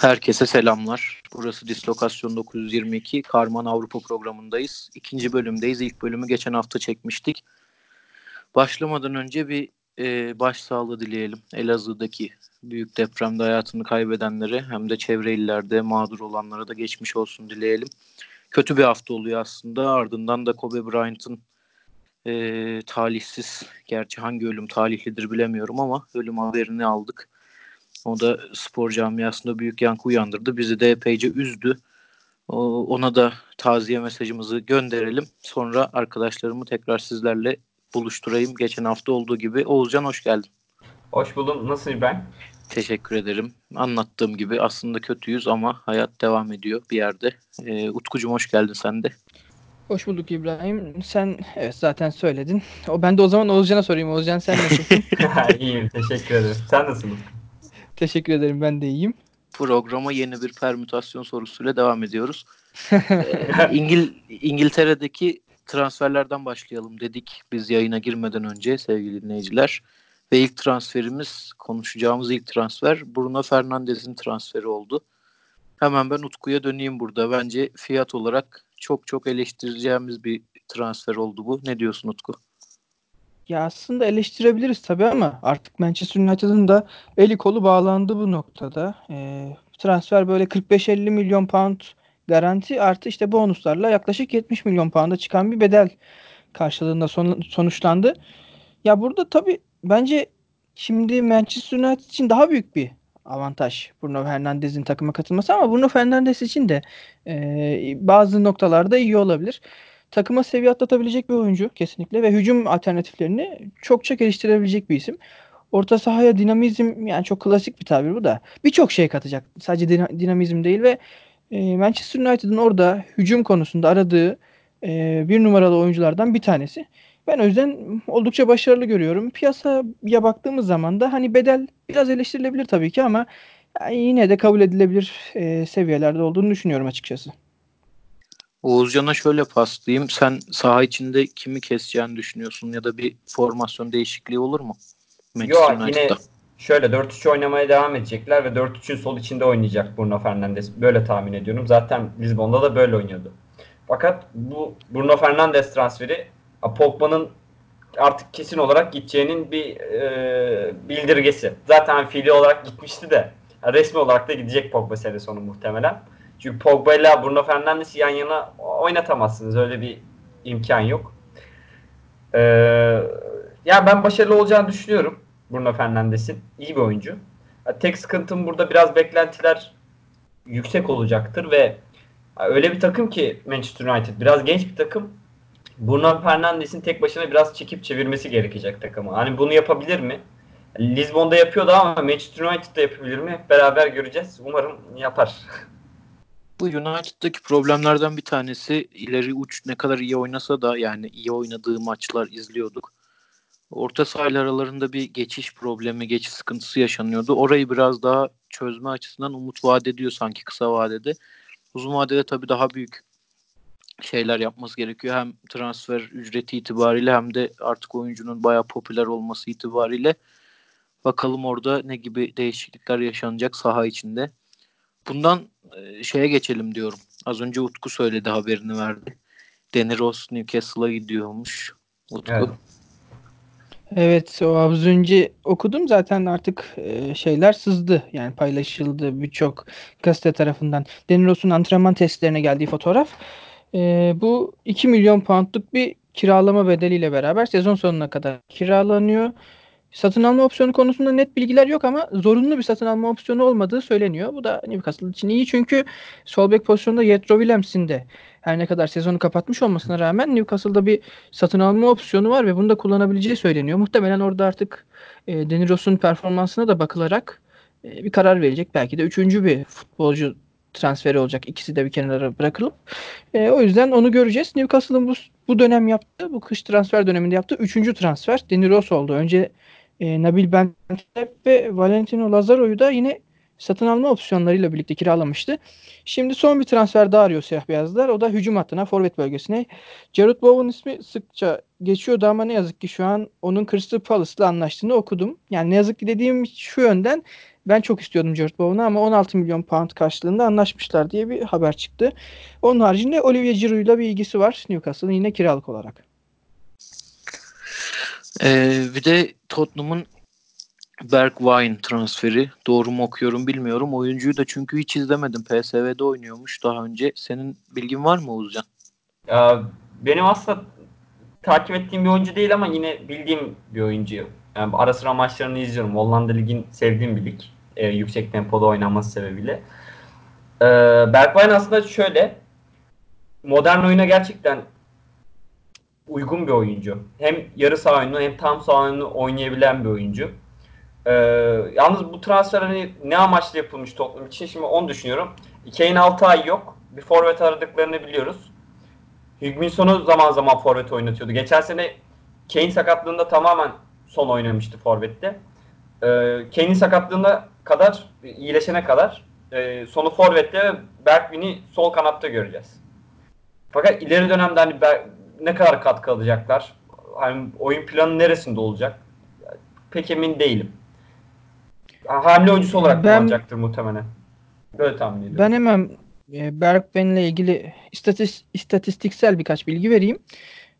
Herkese selamlar. Burası Dislokasyon 922. Karman Avrupa programındayız. İkinci bölümdeyiz. İlk bölümü geçen hafta çekmiştik. Başlamadan önce bir e, başsağlığı dileyelim. Elazığ'daki büyük depremde hayatını kaybedenlere hem de çevre illerde mağdur olanlara da geçmiş olsun dileyelim. Kötü bir hafta oluyor aslında. Ardından da Kobe Bryant'ın e, talihsiz, gerçi hangi ölüm talihlidir bilemiyorum ama ölüm haberini aldık. O da spor camiasında büyük yankı uyandırdı. Bizi de epeyce üzdü. Ona da taziye mesajımızı gönderelim. Sonra arkadaşlarımı tekrar sizlerle buluşturayım. Geçen hafta olduğu gibi. Oğuzcan hoş geldin. Hoş buldum. Nasıl ben? Teşekkür ederim. Anlattığım gibi aslında kötüyüz ama hayat devam ediyor bir yerde. Ee, Utkucuğum hoş geldin sen de. Hoş bulduk İbrahim. Sen evet zaten söyledin. O ben de o zaman Oğuzcan'a sorayım. Oğuzcan sen nasılsın? İyiyim. Teşekkür ederim. Sen nasılsın? Teşekkür ederim. Ben de iyiyim. Programa yeni bir permütasyon sorusuyla devam ediyoruz. ee, İngil İngiltere'deki transferlerden başlayalım dedik biz yayına girmeden önce sevgili dinleyiciler. Ve ilk transferimiz, konuşacağımız ilk transfer Bruno Fernandes'in transferi oldu. Hemen ben Utku'ya döneyim burada. Bence fiyat olarak çok çok eleştireceğimiz bir transfer oldu bu. Ne diyorsun Utku? Ya aslında eleştirebiliriz tabii ama artık Manchester United'ın da eli kolu bağlandı bu noktada. E, transfer böyle 45-50 milyon pound garanti artı işte bonuslarla yaklaşık 70 milyon pound'a çıkan bir bedel karşılığında son, sonuçlandı. Ya burada tabii bence şimdi Manchester United için daha büyük bir avantaj Bruno Fernandes'in takıma katılması ama Bruno Fernandes için de e, bazı noktalarda iyi olabilir takıma seviye atlatabilecek bir oyuncu kesinlikle ve hücum alternatiflerini çokça geliştirebilecek bir isim. Orta sahaya dinamizm yani çok klasik bir tabir bu da. Birçok şey katacak. Sadece dinamizm değil ve e, Manchester United'ın orada hücum konusunda aradığı e, bir numaralı oyunculardan bir tanesi. Ben o yüzden oldukça başarılı görüyorum. Piyasaya baktığımız zaman da hani bedel biraz eleştirilebilir tabii ki ama yine de kabul edilebilir e, seviyelerde olduğunu düşünüyorum açıkçası. Oğuzcan'a şöyle paslayayım. Sen saha içinde kimi keseceğini düşünüyorsun ya da bir formasyon değişikliği olur mu? Yok yine şöyle 4-3 oynamaya devam edecekler ve 4-3'ün sol içinde oynayacak Bruno Fernandes. Böyle tahmin ediyorum. Zaten Lisbon'da da böyle oynuyordu. Fakat bu Bruno Fernandes transferi Pogba'nın artık kesin olarak gideceğinin bir e, bildirgesi. Zaten fiili olarak gitmişti de resmi olarak da gidecek Pogba sene sonu muhtemelen. Çünkü Pogba ile Bruno Fernandes'i yan yana oynatamazsınız. Öyle bir imkan yok. Ee, yani ben başarılı olacağını düşünüyorum Bruno Fernandes'in. İyi bir oyuncu. Tek sıkıntım burada biraz beklentiler yüksek olacaktır ve öyle bir takım ki Manchester United biraz genç bir takım. Bruno Fernandes'in tek başına biraz çekip çevirmesi gerekecek takımı. Hani bunu yapabilir mi? Lisbon'da yapıyordu ama Manchester United'da yapabilir mi? Beraber göreceğiz. Umarım yapar. Bu United'daki problemlerden bir tanesi ileri uç ne kadar iyi oynasa da yani iyi oynadığı maçlar izliyorduk. Orta sahalar aralarında bir geçiş problemi, geçiş sıkıntısı yaşanıyordu. Orayı biraz daha çözme açısından umut vaat ediyor sanki kısa vadede. Uzun vadede tabii daha büyük şeyler yapması gerekiyor. Hem transfer ücreti itibariyle hem de artık oyuncunun bayağı popüler olması itibariyle. Bakalım orada ne gibi değişiklikler yaşanacak saha içinde. Bundan e, şeye geçelim diyorum. Az önce Utku söyledi haberini verdi. Danny Ross Newcastle'a gidiyormuş. Utku. Evet. Evet o az önce okudum zaten artık e, şeyler sızdı yani paylaşıldı birçok gazete tarafından. Danny Ross'un antrenman testlerine geldiği fotoğraf. E, bu 2 milyon poundluk bir kiralama bedeliyle beraber sezon sonuna kadar kiralanıyor. Satın alma opsiyonu konusunda net bilgiler yok ama zorunlu bir satın alma opsiyonu olmadığı söyleniyor. Bu da Newcastle için iyi çünkü sol bek pozisyonunda Yetro Williams'in de her ne kadar sezonu kapatmış olmasına rağmen Newcastle'da bir satın alma opsiyonu var ve bunu da kullanabileceği söyleniyor. Muhtemelen orada artık e, Deniros'un performansına da bakılarak e, bir karar verecek. Belki de üçüncü bir futbolcu transferi olacak. İkisi de bir kenara bırakılıp. E, o yüzden onu göreceğiz. Newcastle'ın bu, bu dönem yaptığı, bu kış transfer döneminde yaptığı üçüncü transfer Deniros oldu. Önce e, Nabil Bentaleb ve Valentino Lazaro'yu da yine satın alma opsiyonlarıyla birlikte kiralamıştı. Şimdi son bir transfer daha arıyor siyah beyazlar. O da hücum hattına, forvet bölgesine. Jared Bowen ismi sıkça geçiyordu ama ne yazık ki şu an onun Crystal Palace'la anlaştığını okudum. Yani ne yazık ki dediğim şu yönden Ben çok istiyordum Jared Bowen'ı ama 16 milyon pound karşılığında anlaşmışlar diye bir haber çıktı. Onun haricinde Olivier Giroud'la bir ilgisi var Newcastle'ın yine kiralık olarak. Ee, bir de Tottenham'ın Bergwijn transferi. Doğru mu okuyorum bilmiyorum. Oyuncuyu da çünkü hiç izlemedim. PSV'de oynuyormuş daha önce. Senin bilgin var mı Oğuzcan? Ya, benim aslında takip ettiğim bir oyuncu değil ama yine bildiğim bir oyuncu. Yani ara sıra maçlarını izliyorum. Hollanda Lig'in sevdiğim bir lig. E, yüksek tempoda oynanması sebebiyle. E, Bergwijn aslında şöyle modern oyuna gerçekten uygun bir oyuncu. Hem yarı saha oyunu hem tam saha oyunu oynayabilen bir oyuncu. Ee, yalnız bu transfer hani ne amaçla yapılmış toplum için şimdi onu düşünüyorum. Kane 6 ay yok. Bir forvet aradıklarını biliyoruz. Hugminson'u zaman zaman forvet oynatıyordu. Geçen sene Kane sakatlığında tamamen son oynamıştı forvette. Ee, Kane'in sakatlığında kadar, iyileşene kadar e, sonu forvette ve sol kanatta göreceğiz. Fakat ileri dönemde hani ne kadar katkı alacaklar? Hani oyun planı neresinde olacak? Pek emin değilim. Hamle oyuncusu olarak ben, kullanacaktır muhtemelen. Böyle tahmin ediyorum. Ben hemen e, Bergben'le ilgili istatis, istatistiksel birkaç bilgi vereyim.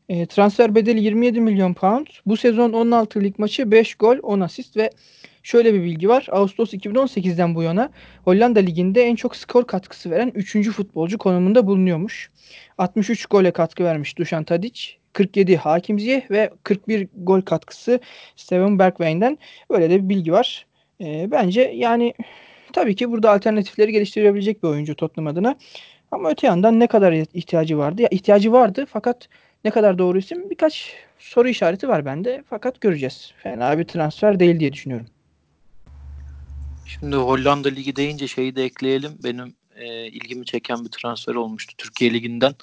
E, transfer bedeli 27 milyon pound. Bu sezon 16 lig maçı 5 gol 10 asist ve şöyle bir bilgi var. Ağustos 2018'den bu yana Hollanda liginde en çok skor katkısı veren 3. futbolcu konumunda bulunuyormuş. 63 gole katkı vermiş Dušan Tadic. 47 Hakim Ziyeh ve 41 gol katkısı Steven Bergwijn'den. Böyle de bir bilgi var. E, bence yani tabii ki burada alternatifleri geliştirebilecek bir oyuncu Tottenham adına. Ama öte yandan ne kadar ihtiyacı vardı? Ya ihtiyacı vardı fakat ne kadar doğru isim birkaç soru işareti var bende. Fakat göreceğiz. Fena bir transfer değil diye düşünüyorum. Şimdi Hollanda Ligi deyince şeyi de ekleyelim. Benim e, ilgimi çeken bir transfer olmuştu Türkiye Ligi'nden.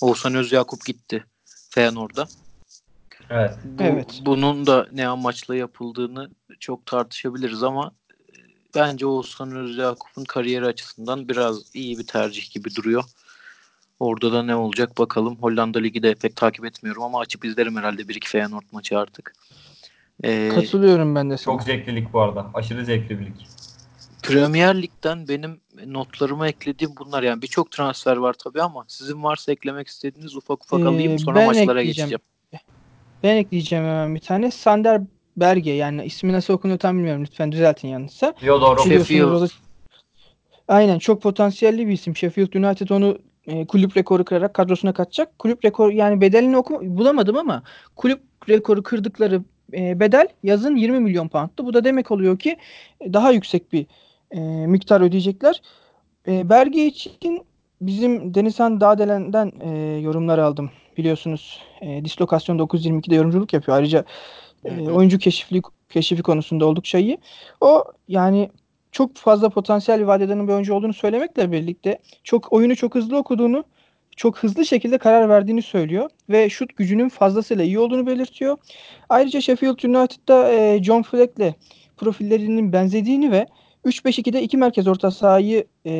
Oğuzhan Özyakup gitti Feyenoord'a. Evet. Bu, evet. Bunun da ne amaçla yapıldığını çok tartışabiliriz ama e, bence Oğuzhan Özyakup'un kariyeri açısından biraz iyi bir tercih gibi duruyor. Orada da ne olacak bakalım. Hollanda Ligi de pek takip etmiyorum ama açıp izlerim herhalde bir iki Feyenoord maçı artık. Ee, Katılıyorum ben de sana. Çok zevkli lig bu arada. Aşırı zevkli bir lig. Premier Lig'den benim notlarıma eklediğim bunlar. Yani birçok transfer var tabii ama sizin varsa eklemek istediğiniz ufak ufak ee, alayım sonra maçlara geçeceğim. Ben ekleyeceğim hemen bir tane. Sander Berge yani ismi nasıl okunuyor tam bilmiyorum. Lütfen düzeltin yanlışsa. Yo doğru. Sheffield. Aynen çok potansiyelli bir isim. Sheffield United onu e, kulüp rekoru kırarak kadrosuna katacak. Kulüp rekoru yani bedelini oku bulamadım ama kulüp rekoru kırdıkları e, bedel yazın 20 milyon poundtu. Bu da demek oluyor ki e, daha yüksek bir e, miktar ödeyecekler. E, Berge için bizim Denizhan Dağdelen'den e, yorumlar aldım. Biliyorsunuz e, Dislokasyon 922'de yorumculuk yapıyor. Ayrıca e, oyuncu keşifli keşifi konusunda oldukça iyi. O yani çok fazla potansiyel vaat eden bir oyuncu olduğunu söylemekle birlikte çok oyunu çok hızlı okuduğunu, çok hızlı şekilde karar verdiğini söylüyor ve şut gücünün fazlasıyla iyi olduğunu belirtiyor. Ayrıca Sheffield United'da e, John Fleck'le profillerinin benzediğini ve 3-5-2'de iki merkez orta sahayı e,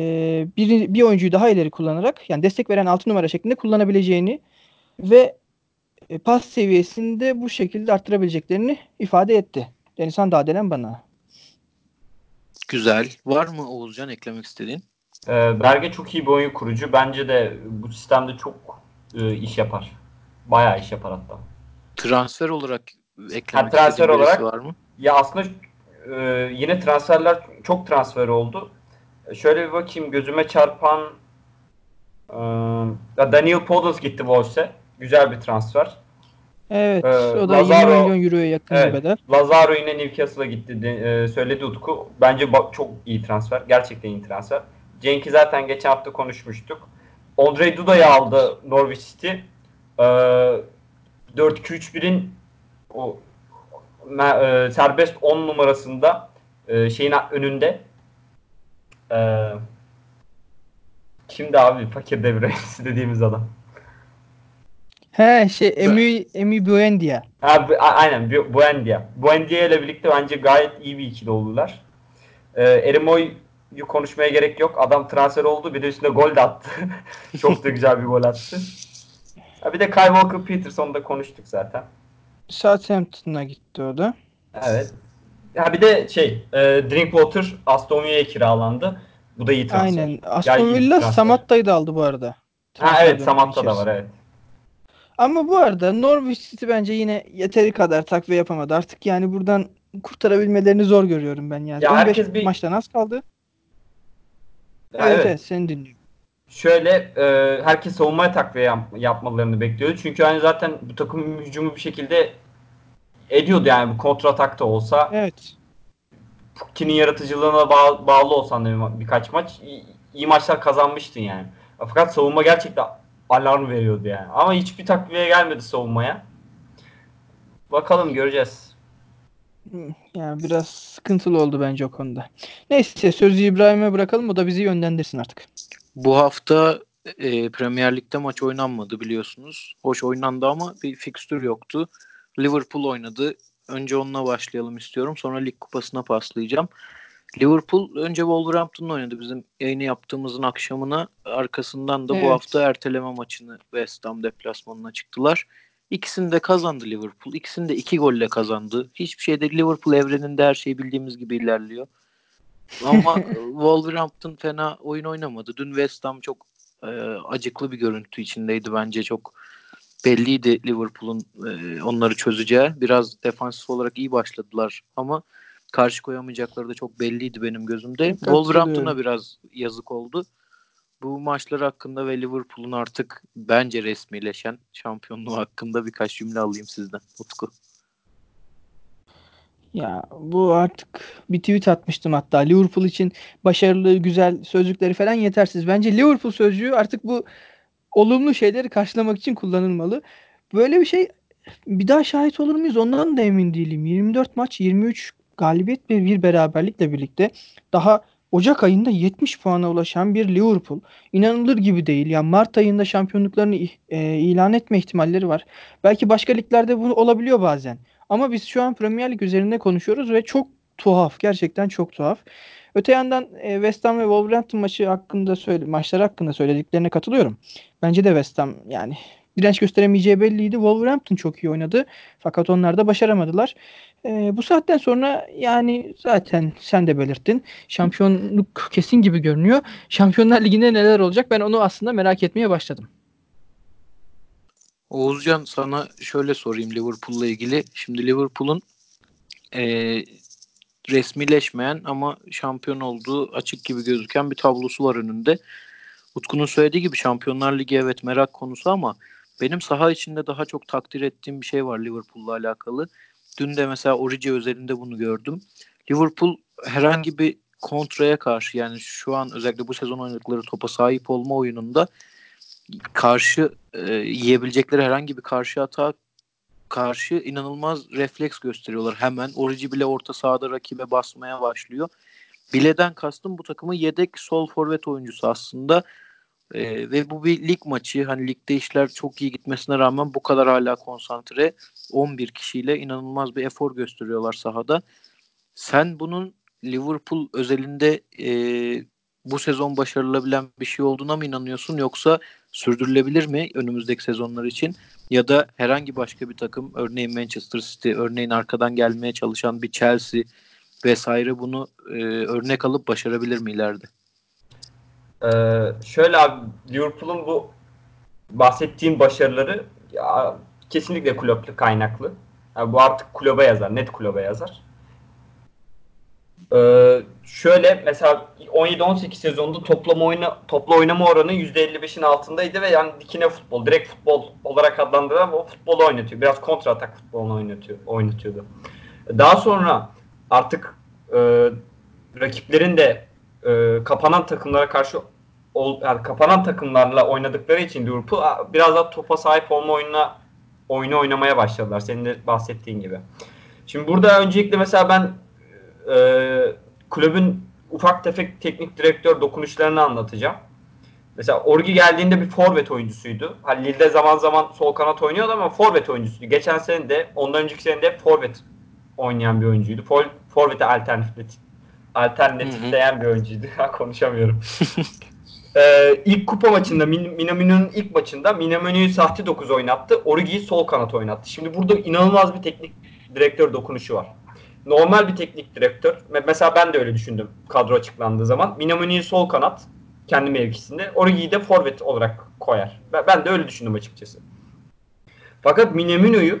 bir, bir oyuncuyu daha ileri kullanarak yani destek veren 6 numara şeklinde kullanabileceğini ve e, pas seviyesinde bu şekilde arttırabileceklerini ifade etti. Denizhan Dağdelen bana. Güzel. Var mı Oğuzcan eklemek istediğin? Ee, Berge çok iyi bir oyun kurucu. Bence de bu sistemde çok e, iş yapar. Bayağı iş yapar hatta. Transfer olarak eklemek ha, transfer olarak, var mı? Ya aslında e, yine transferler çok transfer oldu. Şöyle bir bakayım gözüme çarpan e, Daniel Podence gitti Wolves'e. Güzel bir transfer. Evet. Ee, o da Lazaro, 20 milyon euroya yakın evet, bir bedel. Lazaro yine Newcastle'a gitti. E, söyledi Utku. Bence çok iyi transfer. Gerçekten iyi transfer. Cenk'i zaten geçen hafta konuşmuştuk. Andre Duda'yı aldı Norwich City. Ee, 4-2-3-1'in o e, serbest 10 numarasında e, şeyin önünde e, kimdi abi fakir devresi dediğimiz adam. He şey Emi Emi Buendia. Ha, aynen Buendia. Buendia ile birlikte bence gayet iyi bir ikili oldular. Ee, Erimoy'u konuşmaya gerek yok. Adam transfer oldu. Bir de üstünde gol de attı. Çok da güzel bir gol attı. Ha, bir de Kyle Walker Peterson'u da konuştuk zaten. Southampton'a gitti o da. Evet. Ha bir de şey e, Drinkwater Aston Villa'ya kiralandı. Bu da iyi transfer. Aynen. Aston Villa Samatta'yı da aldı bu arada. Ha evet Samatta da var evet. Ama bu arada Norwich City bence yine yeteri kadar takviye yapamadı. Artık yani buradan kurtarabilmelerini zor görüyorum ben yani. Ya 15 herkes bir- maçtan az kaldı. Ya evet, evet. evet seni dinliyorum. Şöyle e, herkes savunmaya takviye yap- yapmalarını bekliyordu. Çünkü hani zaten bu takım hücumu bir şekilde ediyordu yani bu kontratak da olsa. Evet. Pukki'nin yaratıcılığına bağ- bağlı olsan da bir ma- birkaç maç iyi, iyi maçlar kazanmıştın yani. Fakat savunma gerçekten alarm veriyordu yani. Ama hiçbir takviye gelmedi savunmaya. Bakalım göreceğiz. Yani biraz sıkıntılı oldu bence o konuda. Neyse sözü İbrahim'e bırakalım o da bizi yönlendirsin artık. Bu hafta e, Premier Lig'de maç oynanmadı biliyorsunuz. Hoş oynandı ama bir fikstür yoktu. Liverpool oynadı. Önce onunla başlayalım istiyorum. Sonra lig kupasına paslayacağım. Liverpool önce Wolverhampton'la oynadı bizim yayını yaptığımızın akşamına. Arkasından da Evet. bu hafta erteleme maçını West Ham deplasmanına çıktılar. İkisini de kazandı Liverpool. İkisini de iki golle kazandı. Hiçbir şeyde Liverpool evreninde her şey bildiğimiz gibi ilerliyor. Ama e, Wolverhampton fena oyun oynamadı. Dün West Ham çok e, acıklı bir görüntü içindeydi bence. Çok belliydi Liverpool'un e, onları çözeceği. Biraz defansif olarak iyi başladılar ama karşı koyamayacakları da çok belliydi benim gözümde. Katılıyorum. Wolverhampton'a biraz yazık oldu. Bu maçlar hakkında ve Liverpool'un artık bence resmileşen şampiyonluğu hakkında birkaç cümle alayım sizden. Utku. Ya bu artık bir tweet atmıştım hatta Liverpool için başarılı güzel sözcükleri falan yetersiz. Bence Liverpool sözcüğü artık bu olumlu şeyleri karşılamak için kullanılmalı. Böyle bir şey bir daha şahit olur muyuz ondan da emin değilim. 24 maç 23 galibiyet ve bir beraberlikle birlikte daha Ocak ayında 70 puana ulaşan bir Liverpool inanılır gibi değil. Ya Mart ayında şampiyonluklarını e, ilan etme ihtimalleri var. Belki başka liglerde bu olabiliyor bazen. Ama biz şu an Premier Lig üzerinde konuşuyoruz ve çok tuhaf. Gerçekten çok tuhaf. Öte yandan e, West Ham ve Wolverhampton maçı hakkında söyle maçları hakkında söylediklerine katılıyorum. Bence de West Ham yani direnç gösteremeyeceği belliydi. Wolverhampton çok iyi oynadı. Fakat onlar da başaramadılar. E, bu saatten sonra yani zaten sen de belirttin. Şampiyonluk kesin gibi görünüyor. Şampiyonlar Ligi'nde neler olacak ben onu aslında merak etmeye başladım. Oğuzcan sana şöyle sorayım Liverpool'la ilgili. Şimdi Liverpool'un e, resmileşmeyen ama şampiyon olduğu açık gibi gözüken bir tablosu var önünde. Utku'nun söylediği gibi Şampiyonlar Ligi evet merak konusu ama benim saha içinde daha çok takdir ettiğim bir şey var Liverpool'la alakalı. Dün de mesela Origi özelinde bunu gördüm. Liverpool herhangi bir kontraya karşı yani şu an özellikle bu sezon oynadıkları topa sahip olma oyununda karşı e, yiyebilecekleri herhangi bir karşı hata karşı inanılmaz refleks gösteriyorlar hemen. Origi bile orta sahada rakibe basmaya başlıyor. Bile'den kastım bu takımın yedek sol forvet oyuncusu aslında. E, ve bu bir lig maçı. Hani ligde işler çok iyi gitmesine rağmen bu kadar hala konsantre 11 kişiyle inanılmaz bir efor gösteriyorlar sahada. Sen bunun Liverpool özelinde e, bu sezon başarılabilen bir şey olduğuna mı inanıyorsun yoksa sürdürülebilir mi önümüzdeki sezonlar için ya da herhangi başka bir takım örneğin Manchester City örneğin arkadan gelmeye çalışan bir Chelsea vesaire bunu e, örnek alıp başarabilir mi ileride? Ee, şöyle abi Liverpool'un bu bahsettiğim başarıları ya, kesinlikle kulüple kaynaklı. Yani bu artık kulübe yazar, net kulübe yazar. Ee, şöyle mesela 17-18 sezonunda toplam oyna, toplu oynama oranı %55'in altındaydı ve yani dikine futbol, direkt futbol olarak adlandırılan o futbolu oynatıyor. Biraz kontra atak futbolunu oynatıyor, oynatıyordu. Daha sonra artık e, rakiplerin de e, kapanan takımlara karşı ol, yani kapanan takımlarla oynadıkları için Liverpool biraz daha topa sahip olma oyununa oyunu oynamaya başladılar. Senin de bahsettiğin gibi. Şimdi burada öncelikle mesela ben e, kulübün ufak tefek teknik direktör dokunuşlarını anlatacağım. Mesela Orgi geldiğinde bir forvet oyuncusuydu. Hani Lille'de zaman zaman sol kanat oynuyordu ama forvet oyuncusuydu. Geçen sene de ondan önceki sene de forvet oynayan bir oyuncuydu. For, forvete alternatif alternatifleyen bir oyuncuydu. Konuşamıyorum. ee, ilk kupa maçında Min- Minamino'nun ilk maçında Minamino'yu sahte 9 oynattı. Origi'yi sol kanat oynattı. Şimdi burada inanılmaz bir teknik direktör dokunuşu var. Normal bir teknik direktör. Mesela ben de öyle düşündüm kadro açıklandığı zaman. Minamino'yu sol kanat kendi mevkisinde. Origi'yi de forvet olarak koyar. Ben de öyle düşündüm açıkçası. Fakat Minamino'yu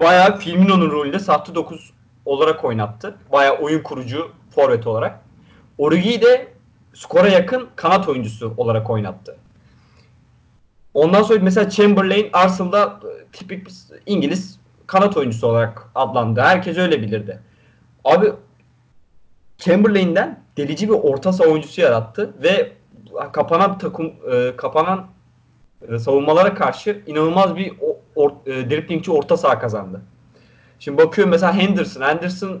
bayağı Firmino'nun rolünde sahte 9 olarak oynattı. Bayağı oyun kurucu forvet olarak. Origi'yi de skora yakın kanat oyuncusu olarak oynattı. Ondan sonra mesela Chamberlain Arsenal'da tipik İngiliz kanat oyuncusu olarak adlandı. Herkes öyle bilirdi. Abi Chamberlain'den delici bir orta saha oyuncusu yarattı ve kapanan takım e, kapanan e, savunmalara karşı inanılmaz bir or, e, driplingçi orta saha kazandı. Şimdi bakıyorum mesela Henderson. Henderson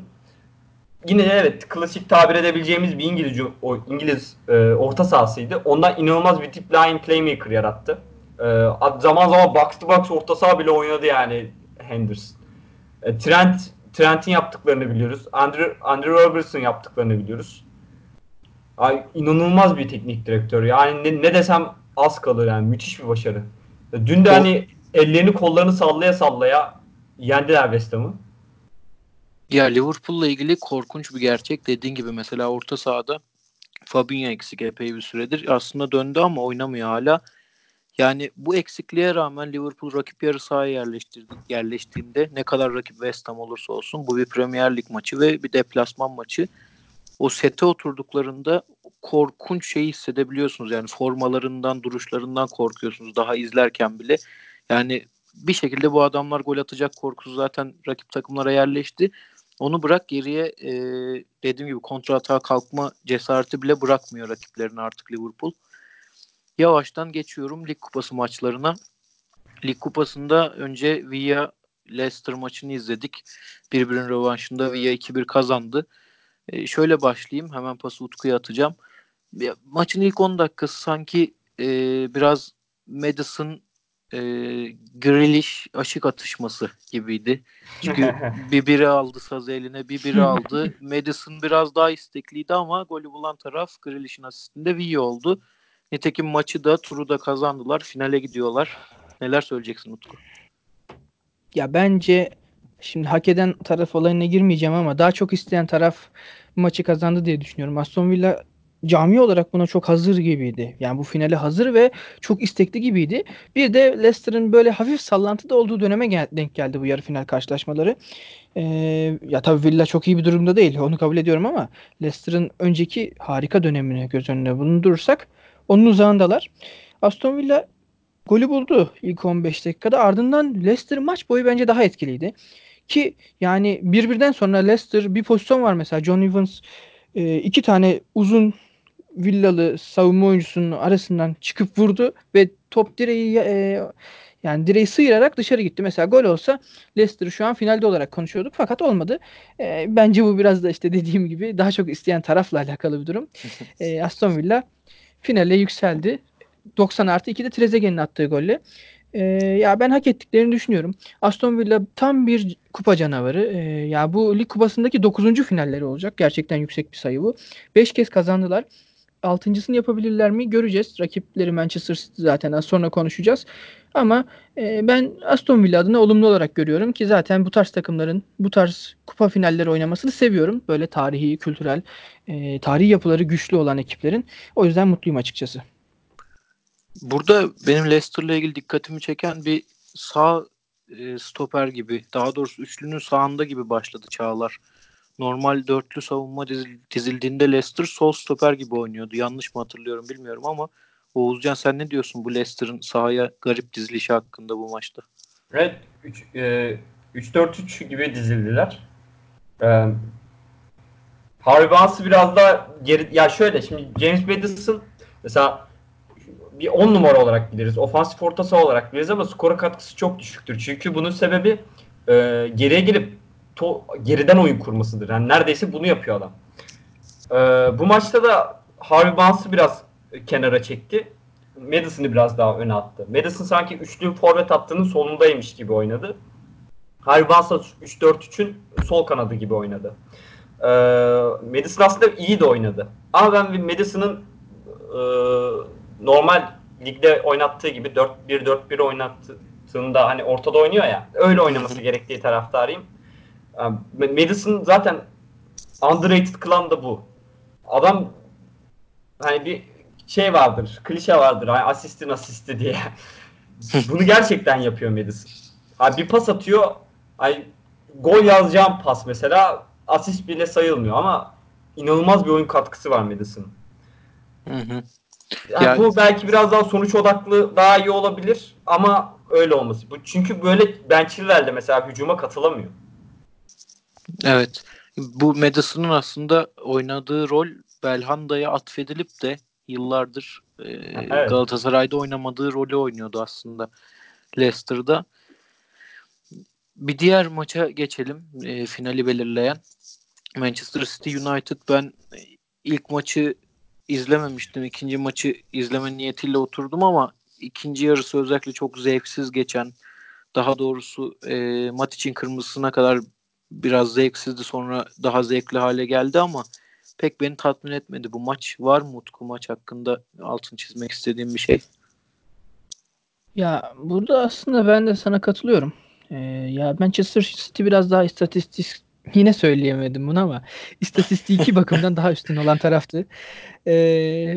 yine evet klasik tabir edebileceğimiz bir İngiliz İngiliz e, orta sahasıydı. Ondan inanılmaz bir deep line playmaker yarattı. E, zaman zaman box to box orta saha bile oynadı yani Henderson. E, Trent Trent'in yaptıklarını biliyoruz. Andrew, Andrew Robertson yaptıklarını biliyoruz. Ay, inanılmaz bir teknik direktör. Yani ne, ne desem az kalır yani. Müthiş bir başarı. Dün de hani ellerini kollarını sallaya sallaya yendiler West Ham'ı. Ya Liverpool'la ilgili korkunç bir gerçek. Dediğin gibi mesela orta sahada Fabinho eksik epey bir süredir. Aslında döndü ama oynamıyor hala. Yani bu eksikliğe rağmen Liverpool rakip yarı sahaya yerleştirdi, yerleştiğinde ne kadar rakip West Ham olursa olsun bu bir Premier Lig maçı ve bir deplasman maçı. O sete oturduklarında korkunç şeyi hissedebiliyorsunuz. Yani formalarından, duruşlarından korkuyorsunuz daha izlerken bile. Yani bir şekilde bu adamlar gol atacak korkusu zaten rakip takımlara yerleşti. Onu bırak geriye e, dediğim gibi kontra atağa kalkma cesareti bile bırakmıyor rakiplerini artık Liverpool. Yavaştan geçiyorum Lig Kupası maçlarına. Lig Kupası'nda önce Villa Leicester maçını izledik. Birbirinin rövanşında Villa 2-1 kazandı. E, şöyle başlayayım. Hemen pası Utku'ya atacağım. Ya, maçın ilk 10 dakikası sanki e, biraz Madison e, Grealish aşık atışması gibiydi. Çünkü bir biri aldı sazı eline bir biri aldı. Madison biraz daha istekliydi ama golü bulan taraf Grealish'in asistinde Villa oldu. Nitekim maçı da turu da kazandılar. Finale gidiyorlar. Neler söyleyeceksin Utku? Ya bence şimdi hak eden taraf olayına girmeyeceğim ama daha çok isteyen taraf maçı kazandı diye düşünüyorum. Aston Villa cami olarak buna çok hazır gibiydi. Yani bu finale hazır ve çok istekli gibiydi. Bir de Leicester'ın böyle hafif sallantıda olduğu döneme gel- denk geldi bu yarı final karşılaşmaları. Ee, ya tabii Villa çok iyi bir durumda değil. Onu kabul ediyorum ama Leicester'ın önceki harika dönemini göz önüne bulundurursak onun uzağındalar. Aston Villa golü buldu ilk 15 dakikada. Ardından Leicester maç boyu bence daha etkiliydi. Ki yani birbirden sonra Leicester bir pozisyon var mesela John Evans e, iki tane uzun villalı savunma oyuncusunun arasından çıkıp vurdu ve top direği e, yani direği sıyırarak dışarı gitti. Mesela gol olsa Leicester şu an finalde olarak konuşuyorduk fakat olmadı. E, bence bu biraz da işte dediğim gibi daha çok isteyen tarafla alakalı bir durum. E, Aston Villa finale yükseldi. 90 artı 2'de Trezeguet'in attığı golle. Ee, ya ben hak ettiklerini düşünüyorum. Aston Villa tam bir kupa canavarı. Ee, ya bu lig kupasındaki 9. finalleri olacak. Gerçekten yüksek bir sayı bu. 5 kez kazandılar. Altıncısını yapabilirler mi göreceğiz. Rakipleri Manchester City zaten az sonra konuşacağız. Ama e, ben Aston Villa adına olumlu olarak görüyorum ki zaten bu tarz takımların bu tarz kupa finalleri oynamasını seviyorum. Böyle tarihi, kültürel, e, tarihi yapıları güçlü olan ekiplerin. O yüzden mutluyum açıkçası. Burada benim Leicester'la ilgili dikkatimi çeken bir sağ e, stoper gibi, daha doğrusu üçlünün sağında gibi başladı Çağlar. Normal dörtlü savunma dizil, dizildiğinde Leicester sol stoper gibi oynuyordu. Yanlış mı hatırlıyorum bilmiyorum ama Oğuzcan sen ne diyorsun bu Leicester'ın sahaya garip dizilişi hakkında bu maçta? Evet 3-4-3 e, gibi dizildiler. Ee, Harvey Barnes'ı biraz daha geri ya şöyle şimdi James Madison mesela bir 10 numara olarak biliriz. Ofansif orta saha olarak biliriz ama skora katkısı çok düşüktür. Çünkü bunun sebebi e, geriye gelip to, geriden oyun kurmasıdır. Yani neredeyse bunu yapıyor adam. E, bu maçta da Harvey Barnes'ı biraz kenara çekti. Madison'ı biraz daha öne attı. Madison sanki üçlü forvet hattının solundaymış gibi oynadı. Harvey Barnes 3-4-3'ün sol kanadı gibi oynadı. E, Madison aslında iyi de oynadı. Ama ben Madison'ın e, normal ligde oynattığı gibi 4-1-4-1 oynattığında hani ortada oynuyor ya öyle oynaması gerektiği taraftarıyım. Yani Madison zaten underrated kılan da bu. Adam hani bir şey vardır, klişe vardır. Hani asistin asisti diye. Bunu gerçekten yapıyor Madison. Abi bir pas atıyor. Ay gol yazacağım pas mesela asist bile sayılmıyor ama inanılmaz bir oyun katkısı var Madison'ın. Yani yani, bu belki biraz daha sonuç odaklı daha iyi olabilir ama öyle olması. Bu çünkü böyle Ben Chilwell'de mesela hücuma katılamıyor. Evet. Bu Madison'ın aslında oynadığı rol Belhanda'ya atfedilip de yıllardır e, evet. Galatasaray'da oynamadığı rolü oynuyordu aslında Leicester'da. Bir diğer maça geçelim. E, finali belirleyen Manchester City United. Ben ilk maçı izlememiştim. İkinci maçı izleme niyetiyle oturdum ama ikinci yarısı özellikle çok zevksiz geçen daha doğrusu e, maç için kırmızısına kadar biraz zevksizdi sonra daha zevkli hale geldi ama pek beni tatmin etmedi bu maç. Var mı Utku maç hakkında altın çizmek istediğim bir şey? Ya burada aslında ben de sana katılıyorum. Ee, ya Manchester City biraz daha istatistik yine söyleyemedim bunu ama istatistiki bakımdan daha üstün olan taraftı. Ee,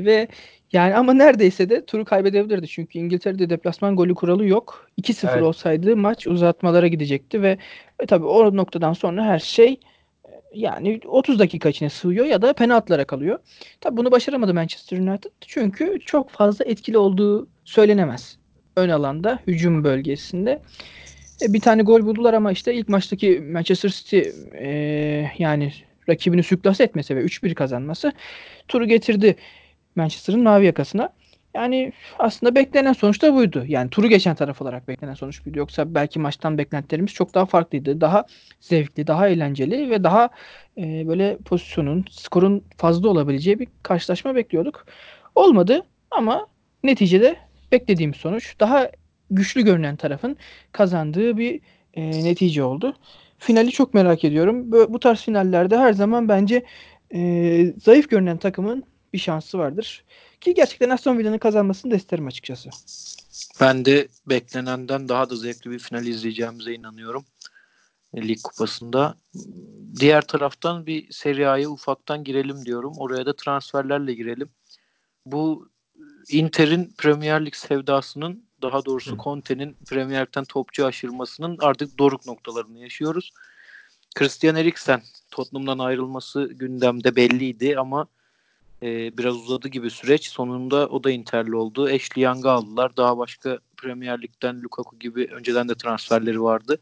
ve yani ama neredeyse de turu kaybedebilirdi. Çünkü İngiltere'de deplasman golü kuralı yok. 2-0 evet. olsaydı maç uzatmalara gidecekti ve e, tabii o noktadan sonra her şey yani 30 dakika içine sığıyor ya da penaltılara kalıyor. Tabii bunu başaramadı Manchester United çünkü çok fazla etkili olduğu söylenemez. Ön alanda, hücum bölgesinde. E, bir tane gol buldular ama işte ilk maçtaki Manchester City e, yani rakibini sürklase etmesi ve 3-1 kazanması turu getirdi Manchester'ın mavi yakasına. Yani aslında beklenen sonuç da buydu. Yani turu geçen taraf olarak beklenen sonuç buydu. Yoksa belki maçtan beklentilerimiz çok daha farklıydı. Daha zevkli, daha eğlenceli ve daha e, böyle pozisyonun, skorun fazla olabileceği bir karşılaşma bekliyorduk. Olmadı ama neticede beklediğim sonuç daha güçlü görünen tarafın kazandığı bir e, netice oldu. Finali çok merak ediyorum. Bu, bu tarz finallerde her zaman bence e, zayıf görünen takımın bir şansı vardır. Ki gerçekten Aston Villa'nın kazanmasını da isterim açıkçası. Ben de beklenenden daha da zevkli bir final izleyeceğimize inanıyorum. E, lig kupasında. Diğer taraftan bir Serie A'ya ufaktan girelim diyorum. Oraya da transferlerle girelim. Bu Inter'in Premier Lig sevdasının daha doğrusu Conte'nin Premier Lig'den topçu aşırmasının artık doruk noktalarını yaşıyoruz. Christian Eriksen Tottenham'dan ayrılması gündemde belliydi ama e, biraz uzadı gibi süreç. Sonunda o da Inter'li oldu. Ashley Young'ı aldılar. Daha başka Premier Lig'den Lukaku gibi önceden de transferleri vardı.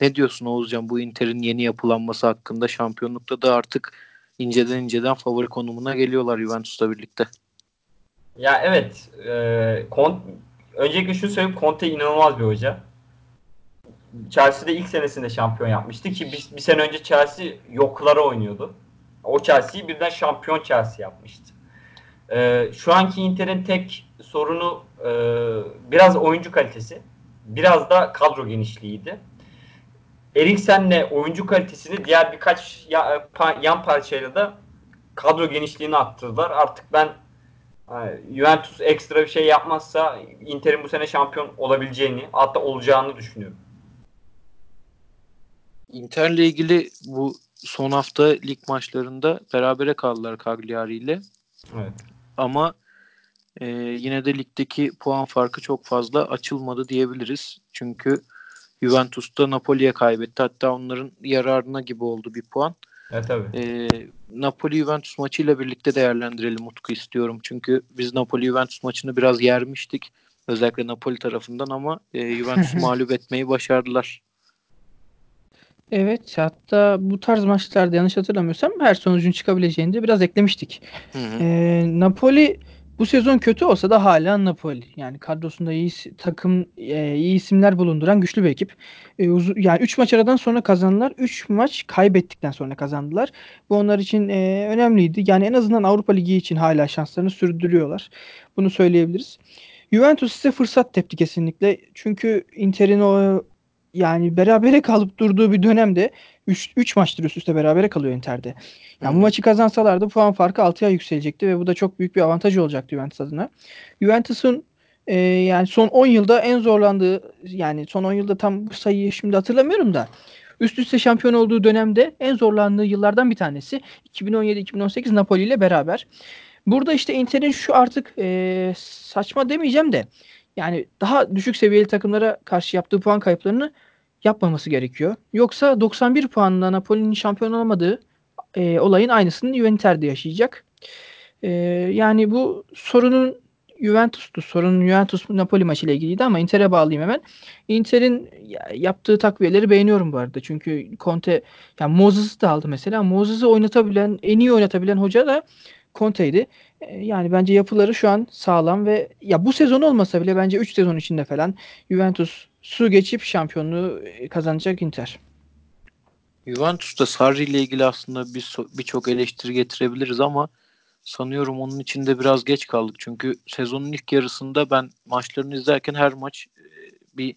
Ne diyorsun Oğuzcan bu Inter'in yeni yapılanması hakkında şampiyonlukta da artık inceden inceden favori konumuna geliyorlar Juventus'la birlikte. Ya evet. E, Kont öncelikle şunu söyleyeyim. Conte inanılmaz bir hoca. Chelsea'de ilk senesinde şampiyon yapmıştı ki bir, bir sene önce Chelsea yoklara oynuyordu. O Chelsea'yi birden şampiyon Chelsea yapmıştı. Ee, şu anki Inter'in tek sorunu e, biraz oyuncu kalitesi. Biraz da kadro genişliğiydi. Eriksen'le oyuncu kalitesini diğer birkaç ya, pa, yan parçayla da kadro genişliğini arttırdılar. Artık ben yani Juventus ekstra bir şey yapmazsa Inter'in bu sene şampiyon olabileceğini hatta olacağını düşünüyorum. Inter'le ilgili bu son hafta lig maçlarında berabere kaldılar Cagliari ile. Evet. Ama e, yine de ligdeki puan farkı çok fazla açılmadı diyebiliriz. Çünkü Juventus'ta Napoli'ye kaybetti. Hatta onların yararına gibi oldu bir puan. Evet tabii. E, Napoli-Juventus maçıyla birlikte değerlendirelim Utku istiyorum. Çünkü biz Napoli-Juventus maçını biraz yermiştik. Özellikle Napoli tarafından ama e, Juventus'u mağlup etmeyi başardılar. Evet hatta bu tarz maçlarda yanlış hatırlamıyorsam her sonucun çıkabileceğini de biraz eklemiştik. Hı hı. Ee, Napoli bu sezon kötü olsa da hala Napoli. Yani kadrosunda iyi takım e, iyi isimler bulunduran güçlü bir ekip. E, uz- yani 3 maç aradan sonra kazandılar. 3 maç kaybettikten sonra kazandılar. Bu onlar için e, önemliydi. Yani en azından Avrupa Ligi için hala şanslarını sürdürüyorlar. Bunu söyleyebiliriz. Juventus ise fırsat tepti kesinlikle. Çünkü Inter'in o yani berabere kalıp durduğu bir dönemde 3 maçtır üst üste berabere kalıyor Inter'de. Yani bu maçı kazansalardı puan farkı 6'ya yükselecekti ve bu da çok büyük bir avantaj olacaktı Juventus adına. Juventus'un e, yani son 10 yılda en zorlandığı yani son 10 yılda tam bu sayıyı şimdi hatırlamıyorum da Üst üste şampiyon olduğu dönemde en zorlandığı yıllardan bir tanesi 2017-2018 Napoli ile beraber. Burada işte Inter'in şu artık e, saçma demeyeceğim de yani daha düşük seviyeli takımlara karşı yaptığı puan kayıplarını yapmaması gerekiyor. Yoksa 91 puanla Napoli'nin şampiyon olamadığı e, olayın aynısını Juventus'de yaşayacak. E, yani bu sorunun Juventus'tu. Sorun Juventus Napoli maçı ile ilgiliydi ama Inter'e bağlayayım hemen. Inter'in yaptığı takviyeleri beğeniyorum bu arada. Çünkü Conte yani Moses'ı da aldı mesela. Moses'ı oynatabilen, en iyi oynatabilen hoca da Conte'ydi. E, yani bence yapıları şu an sağlam ve ya bu sezon olmasa bile bence 3 sezon içinde falan Juventus su geçip şampiyonluğu e, kazanacak Inter. Juventus'ta Sarri ile ilgili aslında birçok eleştiri getirebiliriz ama sanıyorum onun için de biraz geç kaldık. Çünkü sezonun ilk yarısında ben maçlarını izlerken her maç e, bir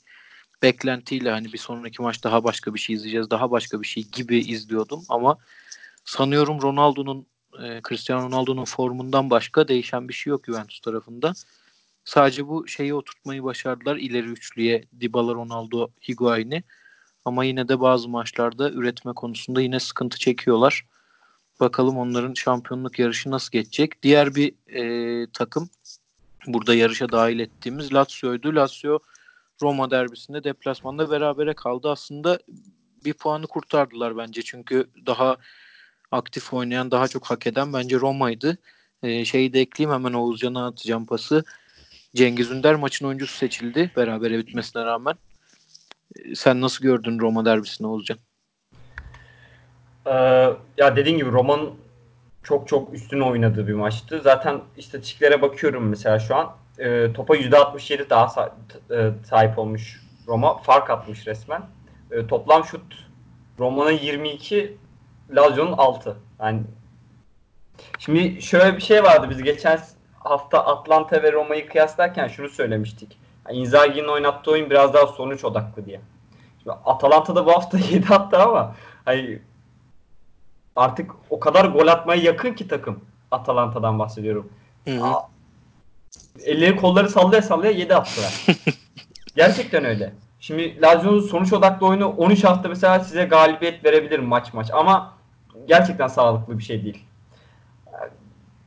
beklentiyle hani bir sonraki maç daha başka bir şey izleyeceğiz, daha başka bir şey gibi izliyordum ama sanıyorum Ronaldo'nun e, Cristiano Ronaldo'nun formundan başka değişen bir şey yok Juventus tarafında. Sadece bu şeyi oturtmayı başardılar ileri üçlüye Dybala, Ronaldo, Higuain'i. Ama yine de bazı maçlarda üretme konusunda yine sıkıntı çekiyorlar. Bakalım onların şampiyonluk yarışı nasıl geçecek. Diğer bir e, takım burada yarışa dahil ettiğimiz Lazio'ydu. Lazio Roma derbisinde deplasmanda berabere kaldı. Aslında bir puanı kurtardılar bence. Çünkü daha aktif oynayan, daha çok hak eden bence Roma'ydı. Ee, şeyi de ekleyeyim hemen Oğuzcan'a atacağım pası. Cengiz Ünder maçın oyuncusu seçildi berabere bitmesine rağmen. Ee, sen nasıl gördün Roma derbisini Oğuzcan? Ee, ya dediğin gibi Roma'nın çok çok üstüne oynadığı bir maçtı. Zaten istatistiklere bakıyorum mesela şu an. E, topa %67 daha sa- e, sahip olmuş Roma. Fark atmış resmen. E, toplam şut Roma'nın 22, Lazio'nun 6. Yani şimdi şöyle bir şey vardı. Biz geçen hafta Atlanta ve Roma'yı kıyaslarken şunu söylemiştik. Yani Inzaghi'nin oynattığı oyun biraz daha sonuç odaklı diye. Şimdi Atalanta'da bu hafta 7 attı ama hani artık o kadar gol atmaya yakın ki takım. Atalanta'dan bahsediyorum. Hı hı. Elleri kolları sallaya sallaya 7 attılar. Gerçekten öyle. Şimdi Lazio'nun sonuç odaklı oyunu 13 hafta mesela size galibiyet verebilir maç maç ama gerçekten sağlıklı bir şey değil.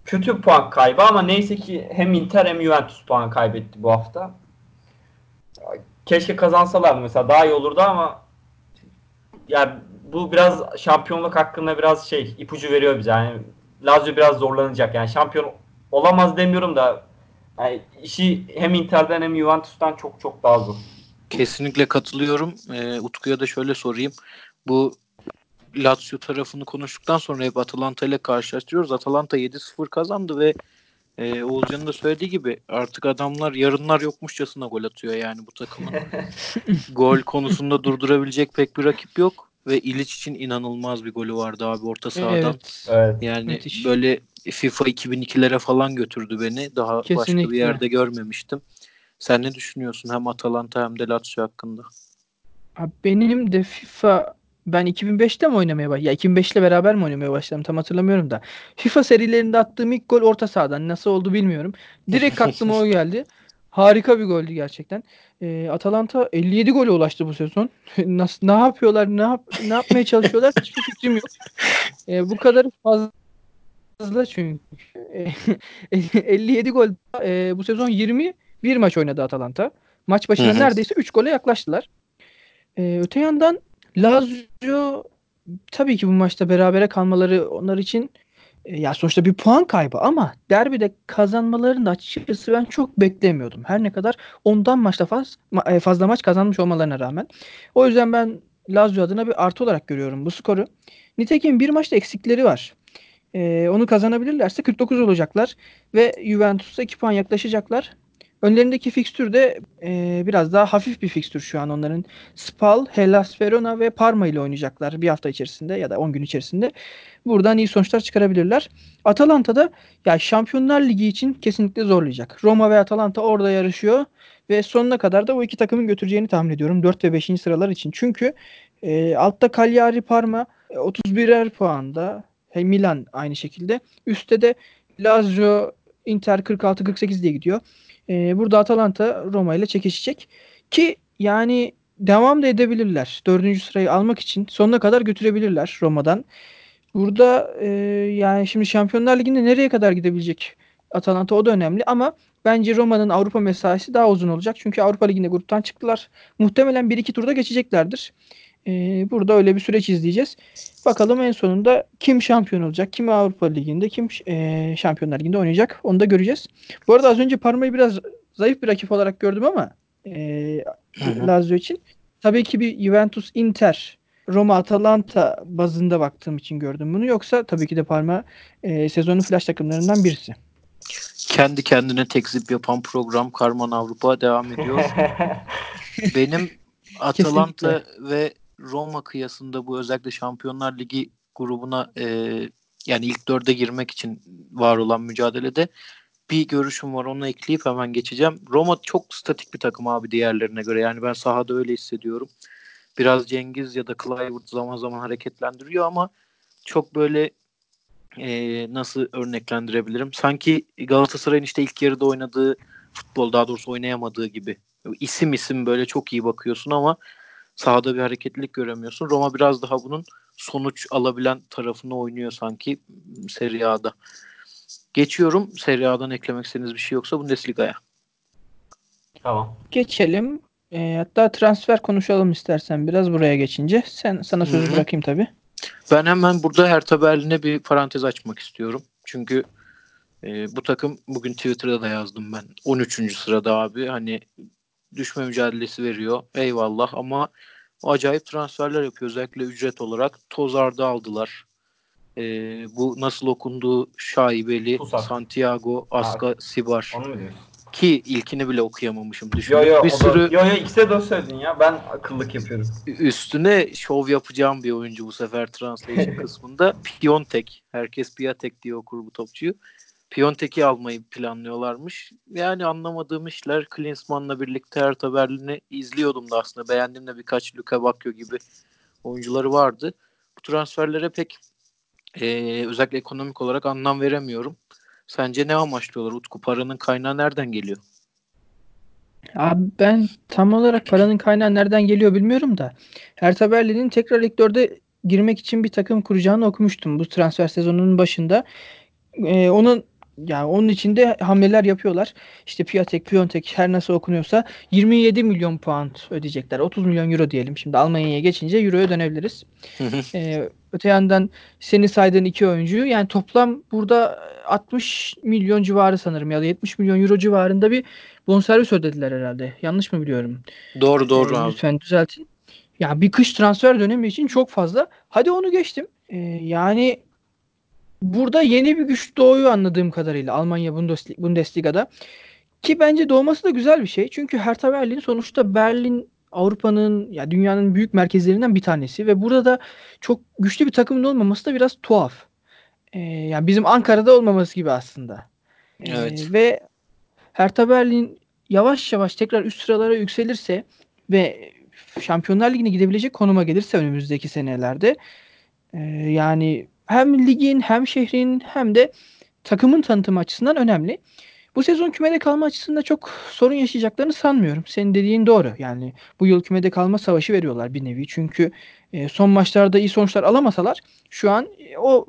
Kötü puan kaybı ama neyse ki hem Inter hem Juventus puan kaybetti bu hafta. Keşke kazansalardı mesela daha iyi olurdu ama yani bu biraz şampiyonluk hakkında biraz şey ipucu veriyor bize. Yani Lazio biraz zorlanacak. Yani şampiyon olamaz demiyorum da yani işi hem Inter'den hem Juventus'tan çok çok daha zor. Kesinlikle katılıyorum. Ee, Utku'ya da şöyle sorayım. Bu Lazio tarafını konuştuktan sonra hep Atalanta ile karşılaştırıyoruz. Atalanta 7-0 kazandı ve e, Oğuzcan'ın da söylediği gibi artık adamlar yarınlar yokmuşçasına gol atıyor yani bu takımın. gol konusunda durdurabilecek pek bir rakip yok ve İliç için inanılmaz bir golü vardı abi orta sahadan. Evet. Yani Müthiş. böyle FIFA 2002'lere falan götürdü beni. Daha Kesinlikle. başka bir yerde görmemiştim. Sen ne düşünüyorsun hem Atalanta hem de Lazio hakkında? Abi benim de FIFA ben 2005'te mi oynamaya başladım? Ya 2005 ile beraber mi oynamaya başladım tam hatırlamıyorum da. FIFA serilerinde attığım ilk gol orta sahadan. Nasıl oldu bilmiyorum. Direkt aklıma o geldi. Harika bir goldü gerçekten. Ee, Atalanta 57 gole ulaştı bu sezon. Nasıl ne yapıyorlar? Ne yap ne yapmaya çalışıyorlar? Hiçbir fikrim yok. Ee, bu kadar fazla çünkü. 57 gol e, bu sezon 20 bir maç oynadı Atalanta. Maç başına neredeyse 3 gole yaklaştılar. Ee, öte yandan Lazio tabii ki bu maçta berabere kalmaları onlar için e, ya sonuçta bir puan kaybı ama derbide kazanmalarını açıkçası ben çok beklemiyordum. Her ne kadar ondan maçta faz, e, fazla maç kazanmış olmalarına rağmen. O yüzden ben Lazio adına bir artı olarak görüyorum bu skoru. Nitekim bir maçta eksikleri var. Ee, onu kazanabilirlerse 49 olacaklar ve Juventus'a 2 puan yaklaşacaklar. Önlerindeki fikstür de e, biraz daha hafif bir fikstür şu an onların. Spal, Hellas Verona ve Parma ile oynayacaklar bir hafta içerisinde ya da 10 gün içerisinde. Buradan iyi sonuçlar çıkarabilirler. Atalanta da ya Şampiyonlar Ligi için kesinlikle zorlayacak. Roma ve Atalanta orada yarışıyor ve sonuna kadar da o iki takımın götüreceğini tahmin ediyorum 4 ve 5. sıralar için. Çünkü e, altta Cagliari Parma 31'er puanda. Hey, Milan aynı şekilde. Üstte de Lazio Inter 46-48 diye gidiyor. E, burada Atalanta Roma ile çekişecek. Ki yani devam da edebilirler. Dördüncü sırayı almak için sonuna kadar götürebilirler Roma'dan. Burada e, yani şimdi Şampiyonlar Ligi'nde nereye kadar gidebilecek Atalanta o da önemli ama bence Roma'nın Avrupa mesaisi daha uzun olacak. Çünkü Avrupa Ligi'nde gruptan çıktılar. Muhtemelen 1-2 turda geçeceklerdir. E, burada öyle bir süreç izleyeceğiz. Bakalım en sonunda kim şampiyon olacak? Kim Avrupa Ligi'nde, kim e, Şampiyonlar Ligi'nde oynayacak? Onu da göreceğiz. Bu arada az önce Parma'yı biraz zayıf bir rakip olarak gördüm ama e, Lazio için. Tabii ki bir Juventus Inter Roma Atalanta bazında baktığım için gördüm bunu. Yoksa tabii ki de Parma e, sezonun flash takımlarından birisi. Kendi kendine tekzip yapan program Karman Avrupa devam ediyor. Benim Atalanta ve Roma kıyasında bu özellikle Şampiyonlar Ligi grubuna e, yani ilk dörde girmek için var olan mücadelede bir görüşüm var onu ekleyip hemen geçeceğim. Roma çok statik bir takım abi diğerlerine göre. Yani ben sahada öyle hissediyorum. Biraz Cengiz ya da Clivert zaman zaman hareketlendiriyor ama çok böyle e, nasıl örneklendirebilirim? Sanki Galatasaray'ın işte ilk yarıda oynadığı futbol daha doğrusu oynayamadığı gibi. İsim isim böyle çok iyi bakıyorsun ama sahada bir hareketlilik göremiyorsun. Roma biraz daha bunun sonuç alabilen tarafını oynuyor sanki Serie A'da. Geçiyorum. Serie A'dan eklemek istediğiniz bir şey yoksa Bundesliga'ya. Tamam. Geçelim. E, hatta transfer konuşalım istersen biraz buraya geçince. Sen sana sözü Hı-hı. bırakayım tabii. Ben hemen burada Hertha Berlin'e bir parantez açmak istiyorum. Çünkü e, bu takım bugün Twitter'da da yazdım ben. 13. sırada abi. Hani düşme mücadelesi veriyor. Eyvallah ama acayip transferler yapıyor. Özellikle ücret olarak. Tozar'da aldılar. E, bu nasıl okunduğu şaibeli Pusak. Santiago Aska ha, Sibar. Onu? Ki ilkini bile okuyamamışım. Düşün. Yo yo, bir sürü... da, yo yo ikisi de söyledin ya. Ben akıllık yapıyorum. Üstüne şov yapacağım bir oyuncu bu sefer translation kısmında. Piontek. Herkes Piatek diye okur bu topçuyu. Piontek'i almayı planlıyorlarmış. Yani anlamadığım işler Klinsmann'la birlikte Hertha Berlin'i izliyordum da aslında. Beğendim de birkaç Luka Bakio gibi oyuncuları vardı. Bu transferlere pek e, özellikle ekonomik olarak anlam veremiyorum. Sence ne amaçlıyorlar Utku? Paranın kaynağı nereden geliyor? Abi ben tam olarak paranın kaynağı nereden geliyor bilmiyorum da Hertha Berlin'in tekrar ilk dörde girmek için bir takım kuracağını okumuştum bu transfer sezonunun başında. Ee, onun yani onun içinde hamleler yapıyorlar. İşte Piatek, Piontek her nasıl okunuyorsa 27 milyon pound ödeyecekler. 30 milyon euro diyelim. Şimdi Almanya'ya geçince euroya dönebiliriz. ee, öte yandan senin saydığın iki oyuncuyu yani toplam burada 60 milyon civarı sanırım ya da 70 milyon euro civarında bir bonservis ödediler herhalde. Yanlış mı biliyorum? Doğru doğru ee, abi. Lütfen düzeltin. Ya bir kış transfer dönemi için çok fazla. Hadi onu geçtim. Ee, yani burada yeni bir güç doğuyor anladığım kadarıyla Almanya Bundesliga'da. Ki bence doğması da güzel bir şey. Çünkü Hertha Berlin sonuçta Berlin Avrupa'nın ya dünyanın büyük merkezlerinden bir tanesi ve burada da çok güçlü bir takımın olmaması da biraz tuhaf. Ee, yani bizim Ankara'da olmaması gibi aslında. Ee, evet. Ve Hertha Berlin yavaş yavaş tekrar üst sıralara yükselirse ve Şampiyonlar Ligi'ne gidebilecek konuma gelirse önümüzdeki senelerde e, yani hem ligin hem şehrin hem de takımın tanıtım açısından önemli. Bu sezon kümede kalma açısından çok sorun yaşayacaklarını sanmıyorum. Senin dediğin doğru. Yani bu yıl kümede kalma savaşı veriyorlar bir nevi. Çünkü e, son maçlarda iyi sonuçlar alamasalar şu an e, o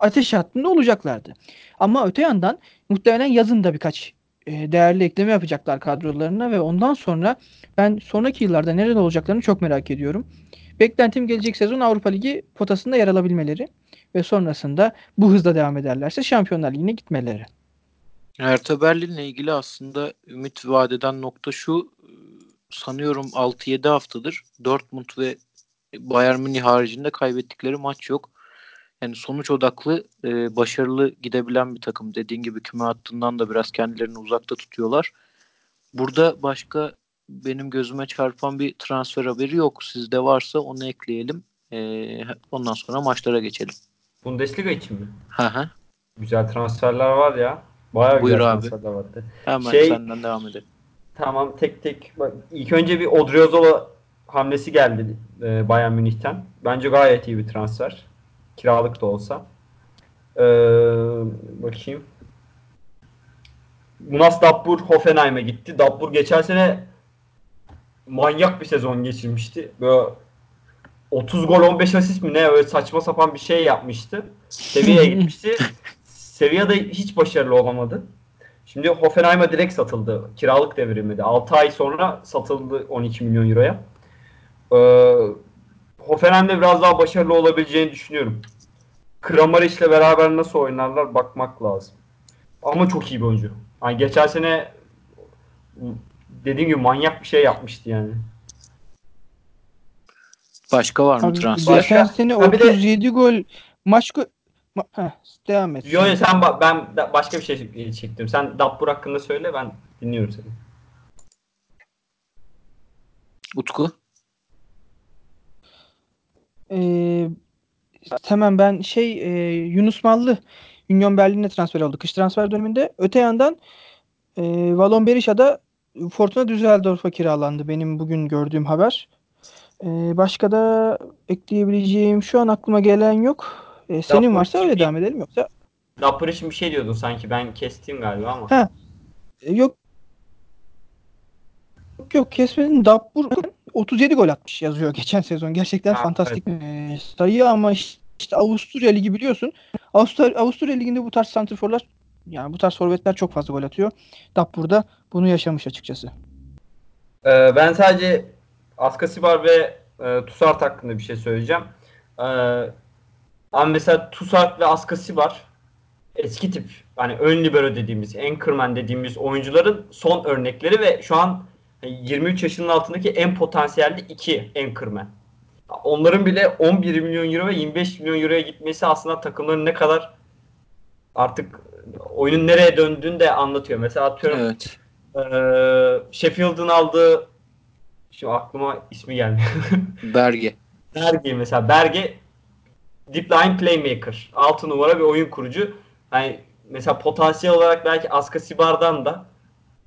ateş hattında olacaklardı. Ama öte yandan muhtemelen yazın da birkaç e, değerli ekleme yapacaklar kadrolarına ve ondan sonra ben sonraki yıllarda nerede olacaklarını çok merak ediyorum. Beklentim gelecek sezon Avrupa Ligi potasında yer alabilmeleri ve sonrasında bu hızla devam ederlerse Şampiyonlar Ligi'ne gitmeleri. Hertha Berlin'le ilgili aslında ümit vadeden nokta şu sanıyorum 6-7 haftadır Dortmund ve Bayern Münih haricinde kaybettikleri maç yok. Yani sonuç odaklı e, başarılı gidebilen bir takım. Dediğin gibi küme hattından da biraz kendilerini uzakta tutuyorlar. Burada başka benim gözüme çarpan bir transfer haberi yok. Sizde varsa onu ekleyelim. E, ondan sonra maçlara geçelim. Bundesliga için mi? Hı hı. Güzel transferler var ya. Bayağı Buyur güzel abi. transferler vardı. Hemen şey, senden devam edelim. Tamam tek tek. Bak, ilk önce bir Odriozola hamlesi geldi e, Bayern Münih'ten. Bence gayet iyi bir transfer. Kiralık da olsa. Ee, bakayım. Munas Dabbur Hoffenheim'e gitti. Dabbur geçen sene manyak bir sezon geçirmişti. Böyle 30 gol 15 asist mi ne öyle saçma sapan bir şey yapmıştı. Seviyeye gitmişti. Seviyede hiç başarılı olamadı. Şimdi Hoffenheim'a direkt satıldı. Kiralık devrimiydi. 6 ay sonra satıldı 12 milyon euroya. Ee, Hoffenheim'de biraz daha başarılı olabileceğini düşünüyorum. Kramaric ile beraber nasıl oynarlar bakmak lazım. Ama çok iyi bir oyuncu. Yani geçen sene dediğim gibi manyak bir şey yapmıştı yani. Başka var mı Abi, transfer? Geçen sene Ha, bir de- 37 gol maç go- Ma- Heh, devam et. Yo yo, sen ba- ben da- başka bir şey çektim. Sen Dappur hakkında söyle ben dinliyorum seni. Utku. Ee, hemen ben şey e, Yunus Mallı Union Berlin'e transfer oldu. Kış transfer döneminde. Öte yandan e, Valon Berisha da Fortuna Düsseldorf'a kiralandı. Benim bugün gördüğüm haber. E, başka da ekleyebileceğim şu an aklıma gelen yok. E, senin varsa öyle hiçbir- devam edelim yoksa Dappur için bir şey diyordun sanki. Ben kestim galiba ama. Ha. E, yok yok kesmenin Dabbur 37 gol atmış yazıyor geçen sezon. Gerçekten Ha, fantastik e, sayı ama işte, işte Avusturya Ligi biliyorsun. Avusturya, Avusturya Ligi'nde bu tarz santrforlar yani bu tarz forvetler çok fazla gol atıyor. Dabbur bunu yaşamış açıkçası. Ee, ben sadece Askasibar ve e, Tusart hakkında bir şey söyleyeceğim. Ama mesela Tusart ve Askasibar eski tip hani ön libero dediğimiz, anchorman dediğimiz oyuncuların son örnekleri ve şu an 23 yaşının altındaki en potansiyelli iki anchorman. Onların bile 11 milyon euro ve 25 milyon euroya gitmesi aslında takımların ne kadar artık oyunun nereye döndüğünü de anlatıyor. Mesela atıyorum Evet. ee, Sheffield'ın aldığı şu aklıma ismi gelmiyor. Berge. Berge mesela Berge deep line playmaker. 6 numara bir oyun kurucu. Hani mesela potansiyel olarak belki Askasibar'dan da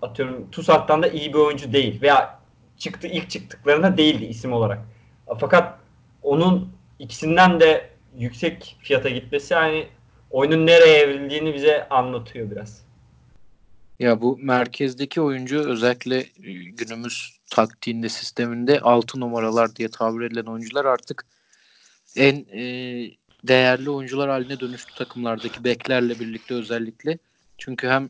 atıyorum Tusart'tan da iyi bir oyuncu değil veya çıktı ilk çıktıklarında değildi isim olarak. Fakat onun ikisinden de yüksek fiyata gitmesi hani oyunun nereye evrildiğini bize anlatıyor biraz. Ya bu merkezdeki oyuncu özellikle e, günümüz taktiğinde sisteminde 6 numaralar diye tabir edilen oyuncular artık en e, değerli oyuncular haline dönüştü takımlardaki beklerle birlikte özellikle. Çünkü hem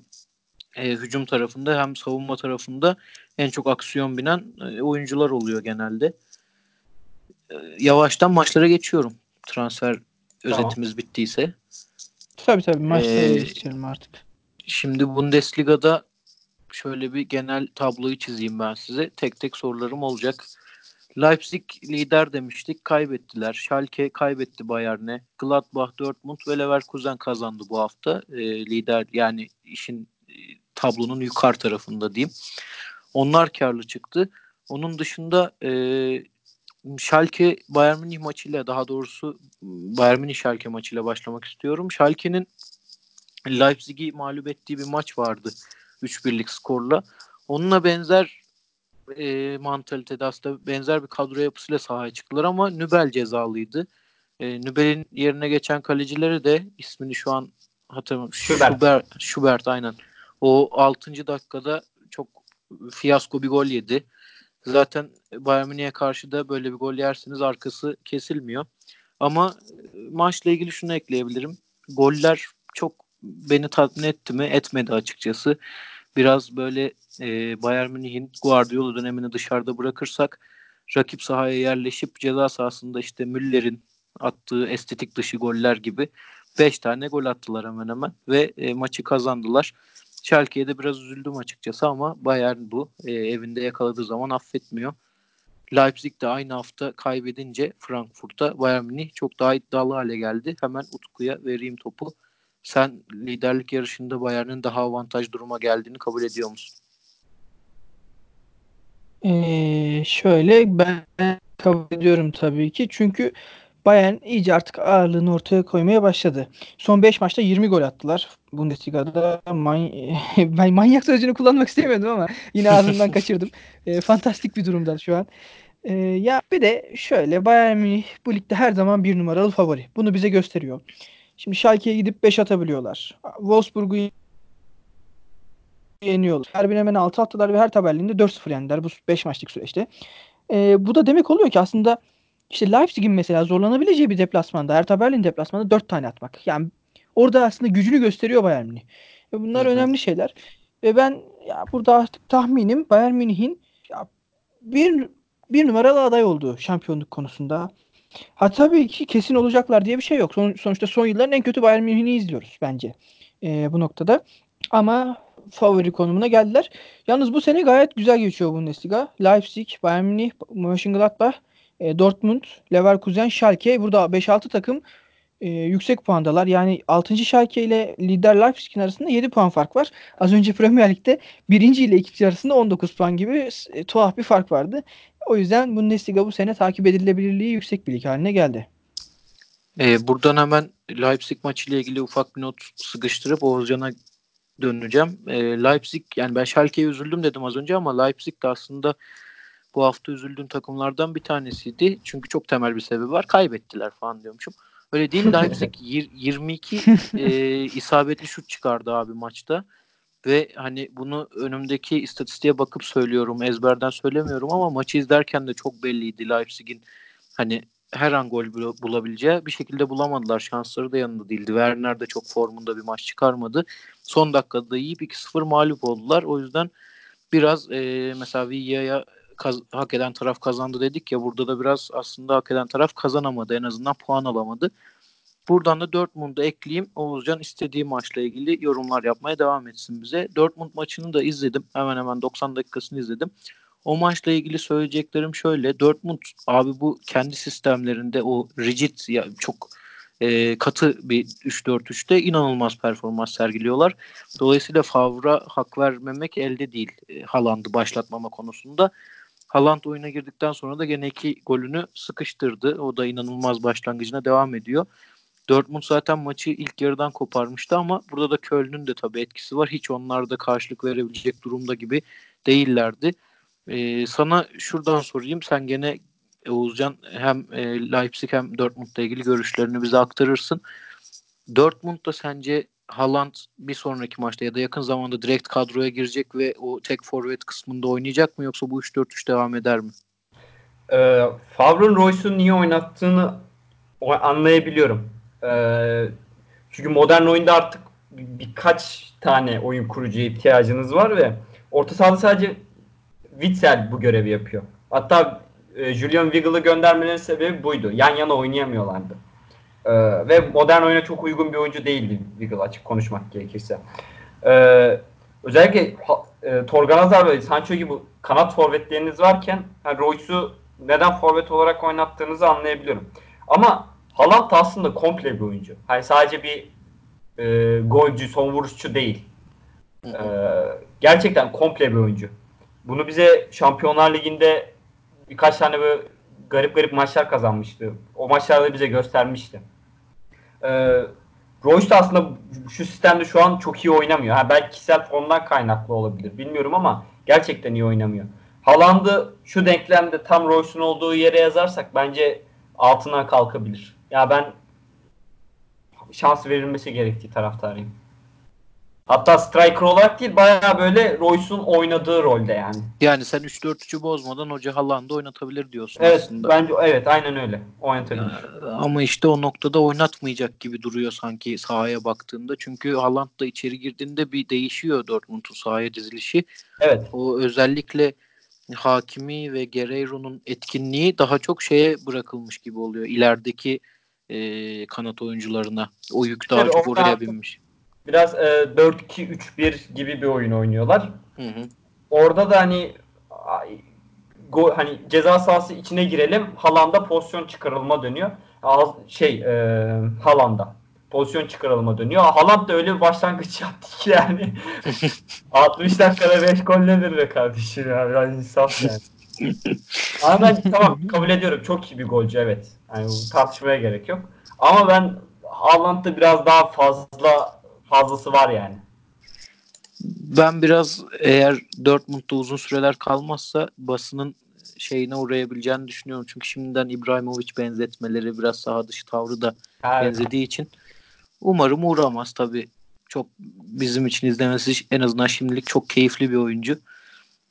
e, hücum tarafında hem savunma tarafında en çok aksiyon binen e, oyuncular oluyor genelde. E, yavaştan maçlara geçiyorum. Transfer Tamam. özetimiz bittiyse. Tabii tabii maçlara Ee, geçelim artık. Şimdi Bundesliga'da şöyle bir genel tabloyu çizeyim ben size. Tek tek sorularım olacak. Leipzig lider demiştik. Kaybettiler. Schalke kaybetti Bayern'e. Gladbach, Dortmund ve Leverkusen kazandı bu hafta. Ee, lider yani işin e, tablonun yukarı tarafında diyeyim. Onlar karlı çıktı. Onun dışında e, Schalke Bayern Münih maçıyla daha doğrusu Bayern Münih Schalke maçıyla başlamak istiyorum. Schalke'nin Leipzig'i mağlup ettiği bir maç vardı 3-1'lik skorla. Onunla benzer e, mantalitede aslında benzer bir kadro yapısıyla sahaya çıktılar ama Nübel cezalıydı. E, Nübel'in yerine geçen kalecileri de ismini şu an hatırlamıyorum. Schubert. Schubert, Schubert aynen. O 6. dakikada çok fiyasko bir gol yedi. Zaten Bayern Münih'e karşı da böyle bir gol yerseniz arkası kesilmiyor. Ama e, maçla ilgili şunu ekleyebilirim. Goller çok beni tatmin etti mi? Etmedi açıkçası. Biraz böyle e, Bayern Münih'in Guardiola dönemini dışarıda bırakırsak rakip sahaya yerleşip ceza sahasında işte Müller'in attığı estetik dışı goller gibi 5 tane gol attılar hemen hemen ve e, maçı kazandılar. Schalke'ye de biraz üzüldüm açıkçası ama Bayern bu. E, evinde yakaladığı zaman affetmiyor. Leipzig de aynı hafta kaybedince Frankfurt'ta Bayern Münih çok daha iddialı hale geldi. Hemen Utku'ya vereyim topu. Sen liderlik yarışında Bayern'in daha avantaj duruma geldiğini kabul ediyor musun? Ee, şöyle ben kabul ediyorum tabii ki. Çünkü Bayern iyice artık ağırlığını ortaya koymaya başladı. Son 5 maçta 20 gol attılar. Bundesliga'da man ben manyak sözcüğünü kullanmak istemiyordum ama yine ağzımdan kaçırdım. Ee, fantastik bir durumda şu an. Ee, ya bir de şöyle Bayern Münih bu ligde her zaman bir numaralı favori. Bunu bize gösteriyor. Şimdi Schalke'ye gidip 5 atabiliyorlar. Wolfsburg'u yeniyorlar. Her hemen 6 attılar ve her tabelliğinde 4-0 yendiler bu 5 maçlık süreçte. E, bu da demek oluyor ki aslında işte Leipzig'in mesela zorlanabileceği bir deplasmanda, her Berlin deplasmanda 4 tane atmak. Yani orada aslında gücünü gösteriyor Bayern Münih. Ve bunlar hı. önemli şeyler. Ve ben ya burada artık tahminim Bayern Münih'in bir bir numaralı aday olduğu şampiyonluk konusunda. Ha tabii ki kesin olacaklar diye bir şey yok. Son, sonuçta son yılların en kötü Bayern Münih'ini izliyoruz bence e, bu noktada. Ama favori konumuna geldiler. Yalnız bu sene gayet güzel geçiyor Bundesliga. Leipzig, Bayern Münih, Mönchengladbach, e, Dortmund, Leverkusen, Schalke burada 5-6 takım e, yüksek puandalar. Yani 6. Schalke ile lider Leipzig'in arasında 7 puan fark var. Az önce Premier Lig'de 1. ile 2. arasında 19 puan gibi e, tuhaf bir fark vardı. O yüzden Bundesliga bu sene takip edilebilirliği yüksek bir lig haline geldi. E, buradan hemen Leipzig maçıyla ilgili ufak bir not sıkıştırıp Oğuzcan'a döneceğim. E, Leipzig yani ben Schalke'ye üzüldüm dedim az önce ama Leipzig de aslında bu hafta üzüldüğüm takımlardan bir tanesiydi. Çünkü çok temel bir sebebi var. Kaybettiler falan diyormuşum. Öyle değil Leipzig 22 e, isabetli şut çıkardı abi maçta. Ve hani bunu önümdeki istatistiğe bakıp söylüyorum. Ezberden söylemiyorum ama maçı izlerken de çok belliydi Leipzig'in hani her an gol bulabileceği bir şekilde bulamadılar. Şansları da yanında değildi. Werner de çok formunda bir maç çıkarmadı. Son dakikada yiyip 2-0 mağlup oldular. O yüzden biraz e, mesela Villa'ya kaz- hak eden taraf kazandı dedik ya burada da biraz aslında hak eden taraf kazanamadı. En azından puan alamadı. Buradan da Dortmund'u ekleyeyim. Oğuzcan istediği maçla ilgili yorumlar yapmaya devam etsin bize. Dortmund maçını da izledim. Hemen hemen 90 dakikasını izledim. O maçla ilgili söyleyeceklerim şöyle. Dortmund abi bu kendi sistemlerinde o rigid ya çok e, katı bir 3-4-3'te inanılmaz performans sergiliyorlar. Dolayısıyla Favre'a hak vermemek elde değil. E, Haaland'ı başlatmama konusunda. Haaland oyuna girdikten sonra da gene iki golünü sıkıştırdı. O da inanılmaz başlangıcına devam ediyor. Dortmund zaten maçı ilk yarıdan koparmıştı ama burada da Köln'ün de tabii etkisi var. Hiç onlar da karşılık verebilecek durumda gibi değillerdi. Ee, sana şuradan sorayım. Sen gene Oğuzcan hem e, Leipzig hem Dortmund'la ilgili görüşlerini bize aktarırsın. Dortmund'da sence Haaland bir sonraki maçta ya da yakın zamanda direkt kadroya girecek ve o tek forvet kısmında oynayacak mı yoksa bu 3-4-3 devam eder mi? Ee, Favre'ın Royce'u niye oynattığını anlayabiliyorum. Ee, çünkü modern oyunda artık birkaç tane oyun kurucuya ihtiyacınız var ve orta sahada sadece Witzel bu görevi yapıyor. Hatta e, Julian Wiggle'ı göndermelerinin sebebi buydu. Yan yana oynayamıyorlardı. Ee, ve modern oyuna çok uygun bir oyuncu değildi Wiggle açık konuşmak gerekirse. Ee, özellikle e, Torgan Hazar ve Sancho gibi kanat forvetleriniz varken yani Royce'u neden forvet olarak oynattığınızı anlayabiliyorum. Ama Haaland aslında komple bir oyuncu. Hani sadece bir e, golcü, son vuruşçu değil. E, gerçekten komple bir oyuncu. Bunu bize Şampiyonlar Ligi'nde birkaç tane böyle garip garip maçlar kazanmıştı. O maçlarda bize göstermişti. E, Royce de aslında şu sistemde şu an çok iyi oynamıyor. Ha, belki kişisel formdan kaynaklı olabilir. Bilmiyorum ama gerçekten iyi oynamıyor. Haaland'ı şu denklemde tam Royce'un olduğu yere yazarsak bence altından kalkabilir. Ya ben şans verilmesi gerektiği taraftarıyım. Hatta striker olarak değil bayağı böyle Royce'un oynadığı rolde yani. Yani sen 3-4-3'ü bozmadan Hoca Haaland'ı oynatabilir diyorsun evet, aslında. Bence evet aynen öyle. Oynatabilir. Ya, ama işte o noktada oynatmayacak gibi duruyor sanki sahaya baktığında. Çünkü Haaland da içeri girdiğinde bir değişiyor Dortmund'un sahaya dizilişi. Evet. O özellikle Hakimi ve Guerreiro'nun etkinliği daha çok şeye bırakılmış gibi oluyor. İlerideki e, kanat oyuncularına. O yük daha çok oraya binmiş. Biraz e, 4-2-3-1 gibi bir oyun oynuyorlar. Hı hı. Orada da hani go, hani ceza sahası içine girelim. Halanda pozisyon çıkarılma dönüyor. Şey e, Halanda pozisyon çıkarılma dönüyor. Haaland da öyle bir başlangıç yaptı ki yani. 60 dakikada 5 gol nedir be kardeşim ya. Biraz insaf yani. Ama ben tamam kabul ediyorum. Çok iyi bir golcü evet. Yani tartışmaya gerek yok. Ama ben Haaland'da biraz daha fazla fazlası var yani. Ben biraz eğer Dortmund'da uzun süreler kalmazsa basının şeyine uğrayabileceğini düşünüyorum. Çünkü şimdiden İbrahimovic benzetmeleri biraz saha dışı tavrı da evet. benzediği için umarım uğramaz tabi. Çok bizim için izlemesi en azından şimdilik çok keyifli bir oyuncu.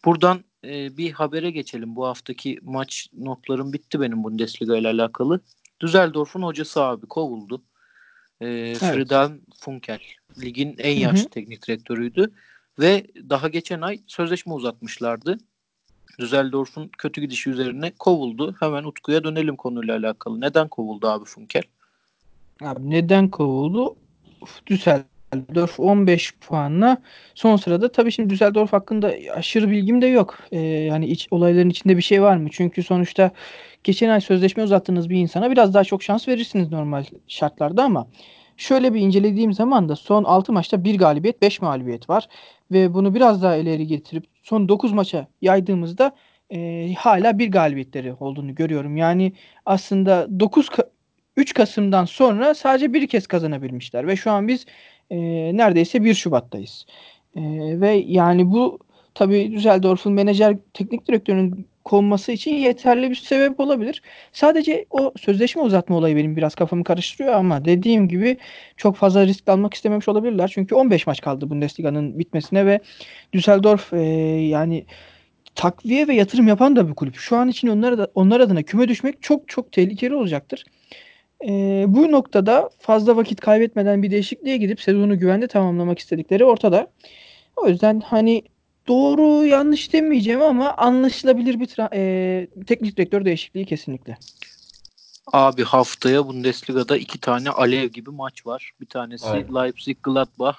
Buradan e, bir habere geçelim. Bu haftaki maç notlarım bitti benim Bundesliga ile alakalı. Düsseldorf'un hocası abi kovuldu. E, evet. Friedhelm Funkel. Ligin en yaşlı Hı-hı. teknik direktörüydü. Ve daha geçen ay sözleşme uzatmışlardı. Düsseldorf'un kötü gidişi üzerine kovuldu. Hemen Utku'ya dönelim konuyla alakalı. Neden kovuldu abi Funkel? Abi neden kovuldu? Düsseldorf 15 puanla son sırada. Tabii şimdi Düsseldorf hakkında aşırı bilgim de yok. Ee, yani iç olayların içinde bir şey var mı? Çünkü sonuçta geçen ay sözleşme uzattığınız bir insana biraz daha çok şans verirsiniz normal şartlarda ama şöyle bir incelediğim zaman da son 6 maçta 1 galibiyet 5 mağlubiyet var. Ve bunu biraz daha ileri getirip son 9 maça yaydığımızda e, hala bir galibiyetleri olduğunu görüyorum. Yani aslında 9 3 Kasım'dan sonra sadece bir kez kazanabilmişler ve şu an biz e, neredeyse 1 Şubat'tayız. E, ve yani bu tabii Düsseldorf'un menajer teknik direktörünün konması için yeterli bir sebep olabilir. Sadece o sözleşme uzatma olayı benim biraz kafamı karıştırıyor ama dediğim gibi çok fazla risk almak istememiş olabilirler. Çünkü 15 maç kaldı Bundesliga'nın bitmesine ve Düsseldorf e, yani takviye ve yatırım yapan da bir kulüp. Şu an için onlar, onlar adına küme düşmek çok çok tehlikeli olacaktır. E, bu noktada fazla vakit kaybetmeden bir değişikliğe gidip sezonu güvende tamamlamak istedikleri ortada. O yüzden hani doğru yanlış demeyeceğim ama anlaşılabilir bir tra- e, teknik direktör değişikliği kesinlikle. Abi haftaya Bundesliga'da iki tane alev gibi maç var. Bir tanesi evet. Leipzig Gladbach.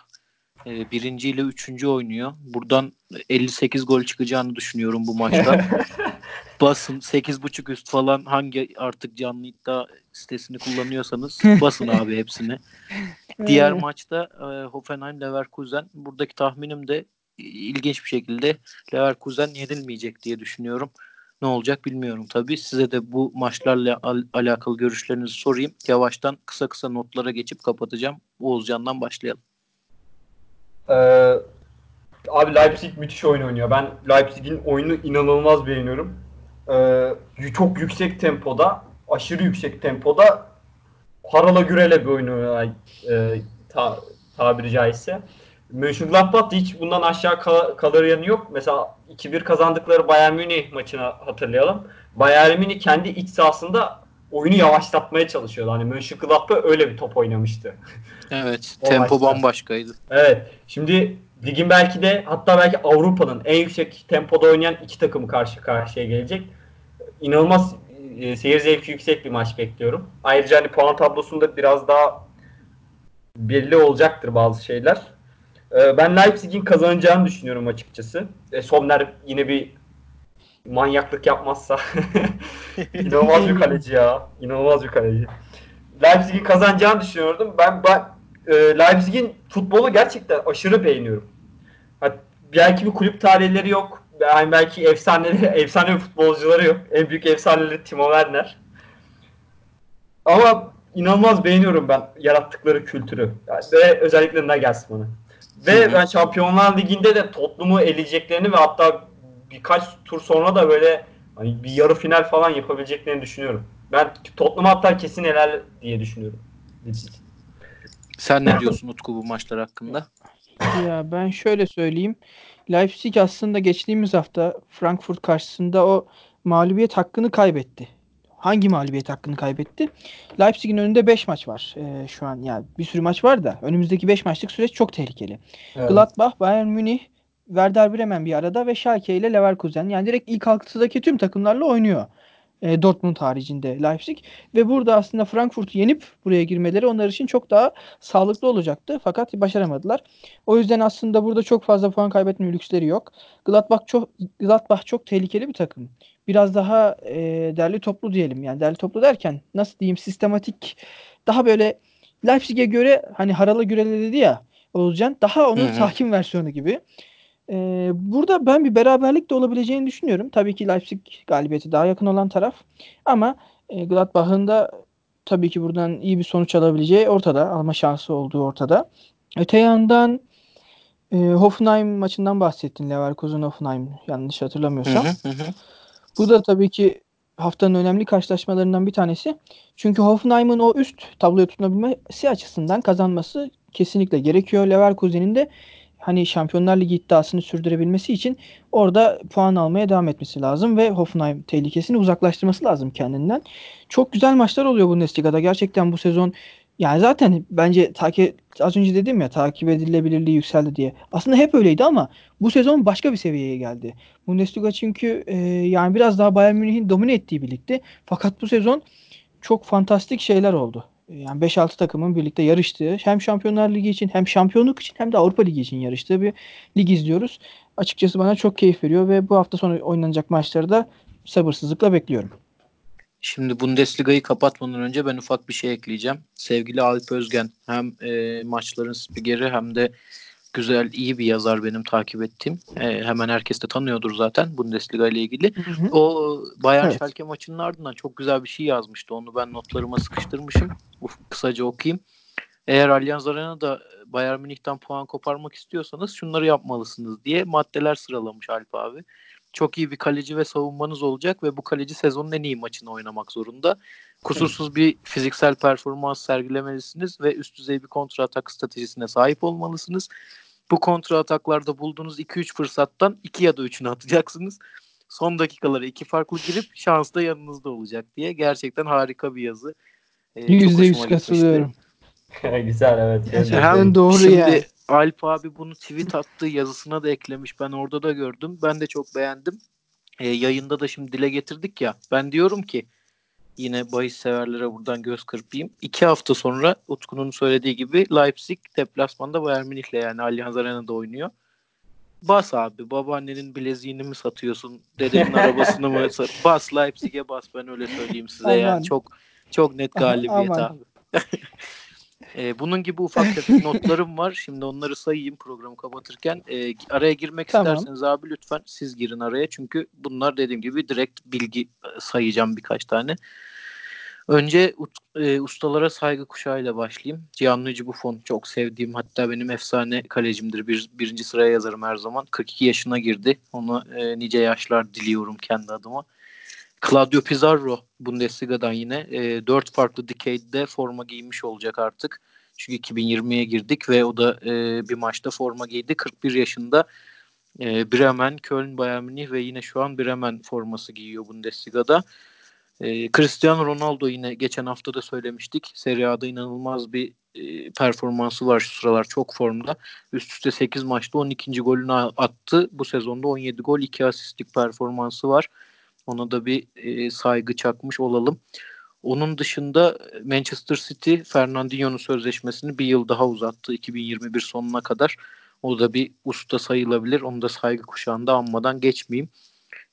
E, birinci ile üçüncü oynuyor. Buradan 58 gol çıkacağını düşünüyorum bu maçta. basın 8.5 üst falan hangi artık canlı iddia sitesini kullanıyorsanız basın abi hepsini. Diğer maçta e, Hoffenheim Leverkusen. Buradaki tahminim de ilginç bir şekilde Leverkusen yenilmeyecek diye düşünüyorum. Ne olacak bilmiyorum tabii. Size de bu maçlarla al- alakalı görüşlerinizi sorayım. Yavaştan kısa kısa notlara geçip kapatacağım. Oğuzcan'dan başlayalım. Ee, abi Leipzig müthiş oyun oynuyor. Ben Leipzig'in oyunu inanılmaz beğeniyorum. Ee, çok yüksek tempoda, aşırı yüksek tempoda harala gürele bir oyun oynuyor e, ta, tabiri caizse. Mönchengladbach hiç bundan aşağı kal- kalır yanı yok. Mesela 2-1 kazandıkları Bayern Münih maçını hatırlayalım. Bayern Münih kendi iç sahasında oyunu yavaşlatmaya çalışıyordu. Hani Mönchengladbach öyle bir top oynamıştı. Evet. tempo maçta. bambaşkaydı. Evet. Şimdi ligin belki de hatta belki Avrupa'nın en yüksek tempoda oynayan iki takımı karşı karşıya gelecek. İnanılmaz e, seyir zevki yüksek bir maç bekliyorum. Ayrıca hani puan tablosunda biraz daha belli olacaktır bazı şeyler. Ee, ben Leipzig'in kazanacağını düşünüyorum açıkçası. E, Sommer yine bir manyaklık yapmazsa. İnanılmaz bir kaleci ya. İnanılmaz bir kaleci. Leipzig'in kazanacağını düşünüyordum. Ben, ben e, Leipzig'in futbolu gerçekten aşırı beğeniyorum. Hatta belki bir kulüp tarihleri yok. Yani belki efsaneleri, efsane futbolcuları yok. En büyük efsaneleri Timo Werner. Ama inanılmaz beğeniyorum ben yarattıkları kültürü. Yani ve özellikle Nagelsmann'ı. Ve Hı-hı. ben Şampiyonlar Ligi'nde de Tottenham'ı eleyeceklerini ve hatta birkaç tur sonra da böyle hani bir yarı final falan yapabileceklerini düşünüyorum. Ben Tottenham'ı hatta kesin eler diye düşünüyorum. Sen ne diyorsun Utku bu maçlar hakkında? Ya ben şöyle söyleyeyim. Leipzig aslında geçtiğimiz hafta Frankfurt karşısında o mağlubiyet hakkını kaybetti hangi mağlubiyet hakkını kaybetti? Leipzig'in önünde 5 maç var e, şu an. Yani bir sürü maç var da önümüzdeki 5 maçlık süreç çok tehlikeli. Evet. Gladbach, Bayern Münih, Werder Bremen bir arada ve Schalke ile Leverkusen. Yani direkt ilk altıdaki tüm takımlarla oynuyor. E, Dortmund haricinde Leipzig ve burada aslında Frankfurt'u yenip buraya girmeleri onlar için çok daha sağlıklı olacaktı fakat başaramadılar. O yüzden aslında burada çok fazla puan kaybetme lüksleri yok. Gladbach çok Gladbach çok tehlikeli bir takım biraz daha e, derli toplu diyelim. Yani derli toplu derken nasıl diyeyim sistematik daha böyle Leipzig'e göre hani Harala Gürel'e dedi ya Oğuzcan daha onun Hı-hı. sakin versiyonu gibi. Ee, burada ben bir beraberlik de olabileceğini düşünüyorum. Tabii ki Leipzig galibiyeti daha yakın olan taraf. Ama e, Gladbach'ın da tabii ki buradan iyi bir sonuç alabileceği ortada. Alma şansı olduğu ortada. Öte yandan e, Hoffenheim maçından bahsettin. Leverkusen Hoffenheim yanlış hatırlamıyorsam. Hı hı hı. Bu da tabii ki haftanın önemli karşılaşmalarından bir tanesi. Çünkü Hoffenheim'ın o üst tabloya tutunabilmesi açısından kazanması kesinlikle gerekiyor. Leverkusen'in de hani Şampiyonlar Ligi iddiasını sürdürebilmesi için orada puan almaya devam etmesi lazım ve Hoffenheim tehlikesini uzaklaştırması lazım kendinden. Çok güzel maçlar oluyor Bundesliga'da. Gerçekten bu sezon yani zaten bence takip az önce dedim ya takip edilebilirliği yükseldi diye. Aslında hep öyleydi ama bu sezon başka bir seviyeye geldi. Bundesliga çünkü e, yani biraz daha Bayern Münih'in domine ettiği birlikte. Fakat bu sezon çok fantastik şeyler oldu. Yani 5-6 takımın birlikte yarıştığı hem Şampiyonlar Ligi için hem şampiyonluk için hem de Avrupa Ligi için yarıştığı bir lig izliyoruz. Açıkçası bana çok keyif veriyor ve bu hafta sonu oynanacak maçları da sabırsızlıkla bekliyorum. Şimdi Bundesliga'yı kapatmadan önce ben ufak bir şey ekleyeceğim. Sevgili Alp Özgen hem e, maçların spikeri hem de güzel, iyi bir yazar benim takip ettiğim. E, hemen herkes de tanıyordur zaten Bundesliga ile ilgili. Hı hı. O Bayern evet. Schalke maçının ardından çok güzel bir şey yazmıştı. Onu ben notlarıma sıkıştırmışım. Uf, kısaca okuyayım. Eğer Allianz Arena'da Bayern Münih'ten puan koparmak istiyorsanız şunları yapmalısınız diye maddeler sıralamış Alp abi çok iyi bir kaleci ve savunmanız olacak ve bu kaleci sezonun en iyi maçını oynamak zorunda. Kusursuz bir fiziksel performans sergilemelisiniz ve üst düzey bir kontra atak stratejisine sahip olmalısınız. Bu kontra ataklarda bulduğunuz 2-3 fırsattan 2 ya da 3'ünü atacaksınız. Son dakikalara iki farklı girip şans da yanınızda olacak diye. Gerçekten harika bir yazı. Ee, %100 katılıyorum. Güzel evet. Gerçekten doğru şimdi, yani. Alp abi bunu tweet attığı yazısına da eklemiş. Ben orada da gördüm. Ben de çok beğendim. E, yayında da şimdi dile getirdik ya. Ben diyorum ki yine bahis severlere buradan göz kırpayım. İki hafta sonra Utku'nun söylediği gibi Leipzig deplasmanda Bayern Münih'le yani Allianz Arena'da oynuyor. Bas abi babaannenin bileziğini mi satıyorsun? Dedenin arabasını mı satıyorsun? Bas Leipzig'e bas ben öyle söyleyeyim size Aman. yani çok çok net galibiyet abi. E, bunun gibi ufak tefek notlarım var. Şimdi onları sayayım programı kapatırken. E, araya girmek tamam. isterseniz abi lütfen siz girin araya. Çünkü bunlar dediğim gibi direkt bilgi e, sayacağım birkaç tane. Önce e, ustalara saygı kuşağıyla başlayayım. Gianluigi Buffon çok sevdiğim hatta benim efsane kalecimdir. Bir, birinci sıraya yazarım her zaman. 42 yaşına girdi. Ona e, nice yaşlar diliyorum kendi adıma. Claudio Pizarro Bundesliga'dan yine e, 4 farklı decade'de forma giymiş olacak artık. Çünkü 2020'ye girdik ve o da e, bir maçta forma giydi. 41 yaşında e, Bremen, Köln, Bayern Münih ve yine şu an Bremen forması giyiyor Bundesliga'da. E, Cristiano Ronaldo yine geçen hafta da söylemiştik. Serie A'da inanılmaz bir e, performansı var şu sıralar çok formda. Üst üste 8 maçta 12. golünü attı. Bu sezonda 17 gol 2 asistlik performansı var. Ona da bir e, saygı çakmış olalım. Onun dışında Manchester City Fernandinho'nun sözleşmesini bir yıl daha uzattı 2021 sonuna kadar. O da bir usta sayılabilir. Onu da saygı kuşağında anmadan geçmeyeyim.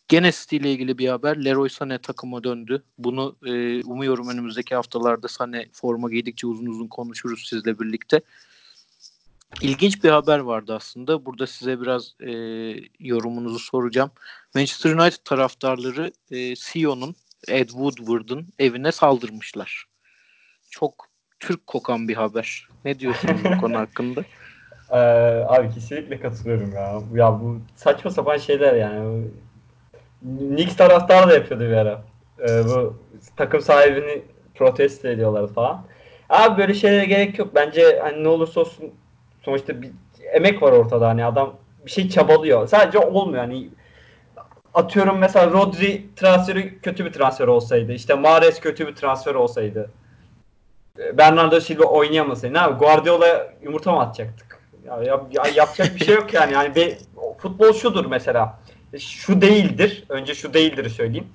Gene City ile ilgili bir haber. Leroy Sané takıma döndü. Bunu e, umuyorum önümüzdeki haftalarda Sané forma giydikçe uzun uzun konuşuruz sizle birlikte. İlginç bir haber vardı aslında. Burada size biraz e, yorumunuzu soracağım. Manchester United taraftarları e, CEO'nun Ed Woodward'ın evine saldırmışlar. Çok Türk kokan bir haber. Ne diyorsunuz bu konu hakkında? Ee, abi kesinlikle katılıyorum ya. Ya bu saçma sapan şeyler yani. Knicks taraftarı da yapıyordu bir ara. Ee, bu takım sahibini protesto ediyorlar falan. Abi böyle şeylere gerek yok. Bence hani ne olursa olsun sonuçta bir emek var ortada hani adam bir şey çabalıyor. Sadece olmuyor hani atıyorum mesela Rodri transferi kötü bir transfer olsaydı. işte Mahrez kötü bir transfer olsaydı. Bernardo Silva oynayamasaydı. Ne abi Guardiola yumurta mı atacaktık? Ya, ya, ya yapacak bir şey yok yani. Yani be, futbol şudur mesela. Şu değildir. Önce şu değildir söyleyeyim.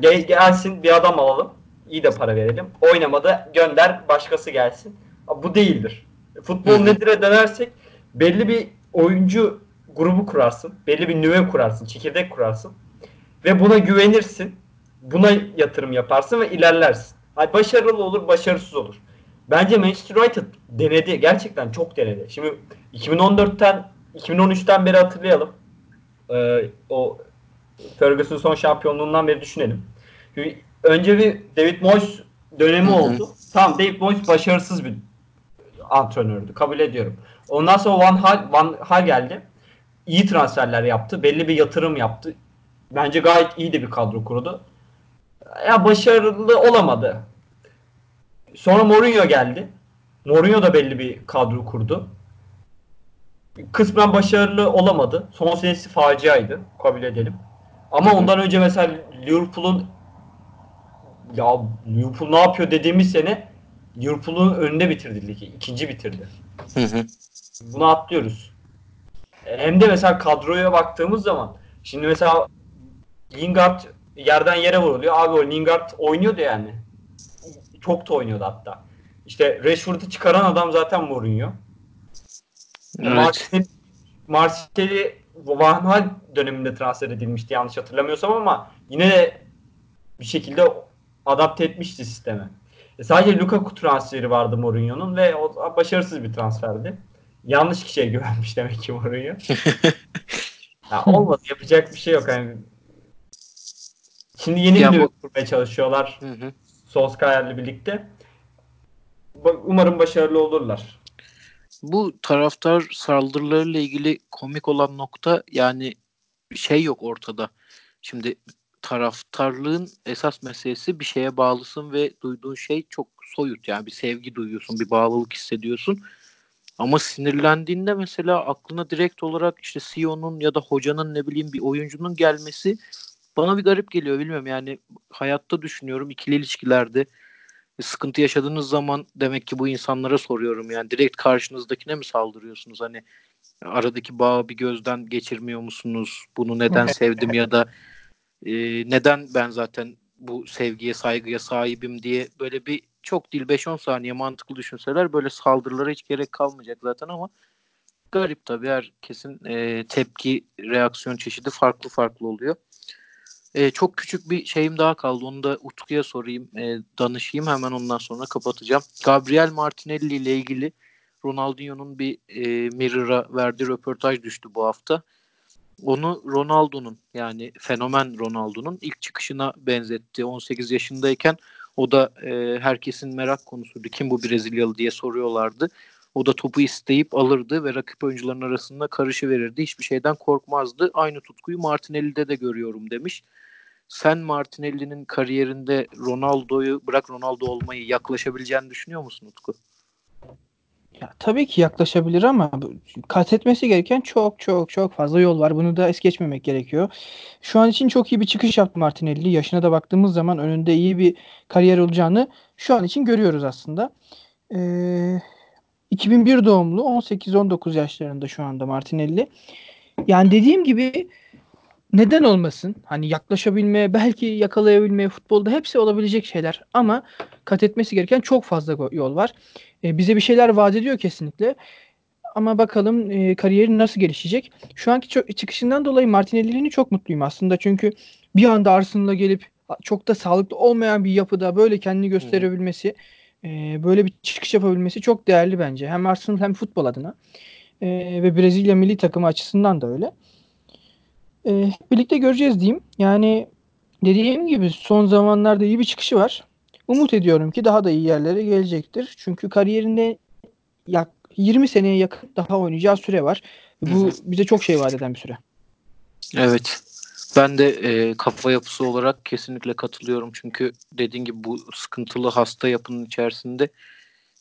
Gel, gelsin bir adam alalım. İyi de para verelim. Oynamada gönder başkası gelsin. Bu değildir. Futbol nedir'e dönersek belli bir oyuncu grubu kurarsın. Belli bir nüve kurarsın. Çekirdek kurarsın. Ve buna güvenirsin. Buna yatırım yaparsın ve ilerlersin. Hani başarılı olur, başarısız olur. Bence Manchester United denedi. Gerçekten çok denedi. Şimdi 2014'ten 2013'ten beri hatırlayalım. Ee, o Ferguson son şampiyonluğundan beri düşünelim. Önce bir David Moyes dönemi oldu. Tamam David Moyes başarısız bir antrenördü. Kabul ediyorum. Ondan sonra Van Hal, Van Hal geldi. İyi transferler yaptı. Belli bir yatırım yaptı. Bence gayet iyi de bir kadro kurdu. Ya başarılı olamadı. Sonra Mourinho geldi. Mourinho da belli bir kadro kurdu. Kısmen başarılı olamadı. Son senesi faciaydı. Kabul edelim. Ama ondan önce mesela Liverpool'un ya Liverpool ne yapıyor dediğimiz sene Liverpool'un önünde bitirdi ligi. İkinci bitirdi. Hı hı. Bunu atlıyoruz. E, Hem de mesela kadroya baktığımız zaman şimdi mesela Lingard yerden yere vuruluyor. Abi o Lingard oynuyordu yani. Çok da oynuyordu hatta. İşte Rashford'u çıkaran adam zaten Mourinho. Evet. Martinelli, Martinelli Van Hal döneminde transfer edilmişti yanlış hatırlamıyorsam ama yine de bir şekilde adapte etmişti sisteme. E sadece Lukaku transferi vardı Mourinho'nun ve o başarısız bir transferdi. Yanlış kişiye güvenmiş demek ki Mourinho. ya olmadı yapacak bir şey yok. Yani Şimdi yeni Ya bir bu- kurmaya çalışıyorlar Hı hı. Solskjaer'le birlikte. Umarım başarılı olurlar. Bu taraftar saldırılarıyla ilgili komik olan nokta yani şey yok ortada. Şimdi taraftarlığın esas meselesi bir şeye bağlısın ve duyduğun şey çok soyut. Yani bir sevgi duyuyorsun, bir bağlılık hissediyorsun. Ama sinirlendiğinde mesela aklına direkt olarak işte CEO'nun ya da hocanın ne bileyim bir oyuncunun gelmesi bana bir garip geliyor bilmiyorum. Yani hayatta düşünüyorum ikili ilişkilerde sıkıntı yaşadığınız zaman demek ki bu insanlara soruyorum. Yani direkt karşınızdakine mi saldırıyorsunuz? Hani aradaki bağı bir gözden geçirmiyor musunuz? Bunu neden sevdim ya da e, neden ben zaten bu sevgiye saygıya sahibim diye böyle bir çok değil 5-10 saniye mantıklı düşünseler böyle saldırılara hiç gerek kalmayacak zaten ama garip tabii herkesin e, tepki reaksiyon çeşidi farklı farklı oluyor. E, çok küçük bir şeyim daha kaldı. Onu da Utku'ya sorayım, e, danışayım. Hemen ondan sonra kapatacağım. Gabriel Martinelli ile ilgili Ronaldinho'nun bir e, Mirror'a verdiği röportaj düştü bu hafta. Onu Ronaldo'nun yani fenomen Ronaldo'nun ilk çıkışına benzetti. 18 yaşındayken o da e, herkesin merak konusuydu. Kim bu Brezilyalı diye soruyorlardı. O da topu isteyip alırdı ve rakip oyuncuların arasında karışı verirdi. Hiçbir şeyden korkmazdı. Aynı tutkuyu Martinelli'de de görüyorum demiş. Sen Martinelli'nin kariyerinde Ronaldo'yu bırak Ronaldo olmayı yaklaşabileceğini düşünüyor musun Utku? Ya, tabii ki yaklaşabilir ama bu- kat etmesi gereken çok çok çok fazla yol var. Bunu da es geçmemek gerekiyor. Şu an için çok iyi bir çıkış yaptı Martinelli. Yaşına da baktığımız zaman önünde iyi bir kariyer olacağını şu an için görüyoruz aslında. Ee, 2001 doğumlu 18-19 yaşlarında şu anda Martinelli. Yani dediğim gibi neden olmasın? Hani yaklaşabilmeye, belki yakalayabilmeye futbolda hepsi olabilecek şeyler ama kat etmesi gereken çok fazla yol var. E, bize bir şeyler vaat ediyor kesinlikle. Ama bakalım e, kariyeri nasıl gelişecek. Şu anki ço- çıkışından dolayı Martinelli'nin çok mutluyum aslında. Çünkü bir anda Arsenal'a gelip çok da sağlıklı olmayan bir yapıda böyle kendini gösterebilmesi, e, böyle bir çıkış yapabilmesi çok değerli bence. Hem Arsenal hem futbol adına. E, ve Brezilya milli takımı açısından da öyle. E, hep birlikte göreceğiz diyeyim. Yani dediğim gibi son zamanlarda iyi bir çıkışı var. Umut ediyorum ki daha da iyi yerlere gelecektir. Çünkü kariyerinde yak 20 seneye yakın daha oynayacağı süre var. Bu bize çok şey vaat eden bir süre. Evet. Ben de e, kafa yapısı olarak kesinlikle katılıyorum. Çünkü dediğin gibi bu sıkıntılı hasta yapının içerisinde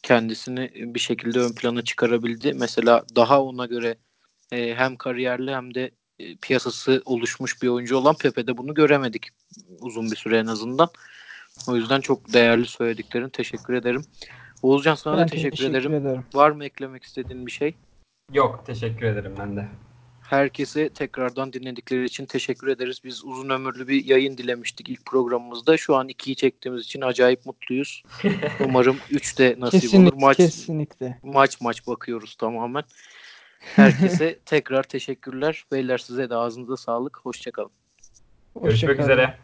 kendisini bir şekilde ön plana çıkarabildi. Mesela daha ona göre e, hem kariyerli hem de piyasası oluşmuş bir oyuncu olan Pepe'de bunu göremedik uzun bir süre en azından. O yüzden çok değerli söylediklerin. Teşekkür ederim. Oğuzcan sana da Ben teşekkür, teşekkür ederim. ederim. Var mı eklemek istediğin bir şey? Yok teşekkür ederim ben de. Herkese tekrardan dinledikleri için teşekkür ederiz. Biz uzun ömürlü bir yayın dilemiştik ilk programımızda. Şu an ikiyi çektiğimiz için acayip mutluyuz. Umarım 3 de nasip Kesinlikle, olur. Maç kesinlikle. maç maç bakıyoruz tamamen. Herkese tekrar teşekkürler. Beyler size de ağzınıza sağlık. Hoşçakalın. Görüşmek Hoşça kalın. üzere.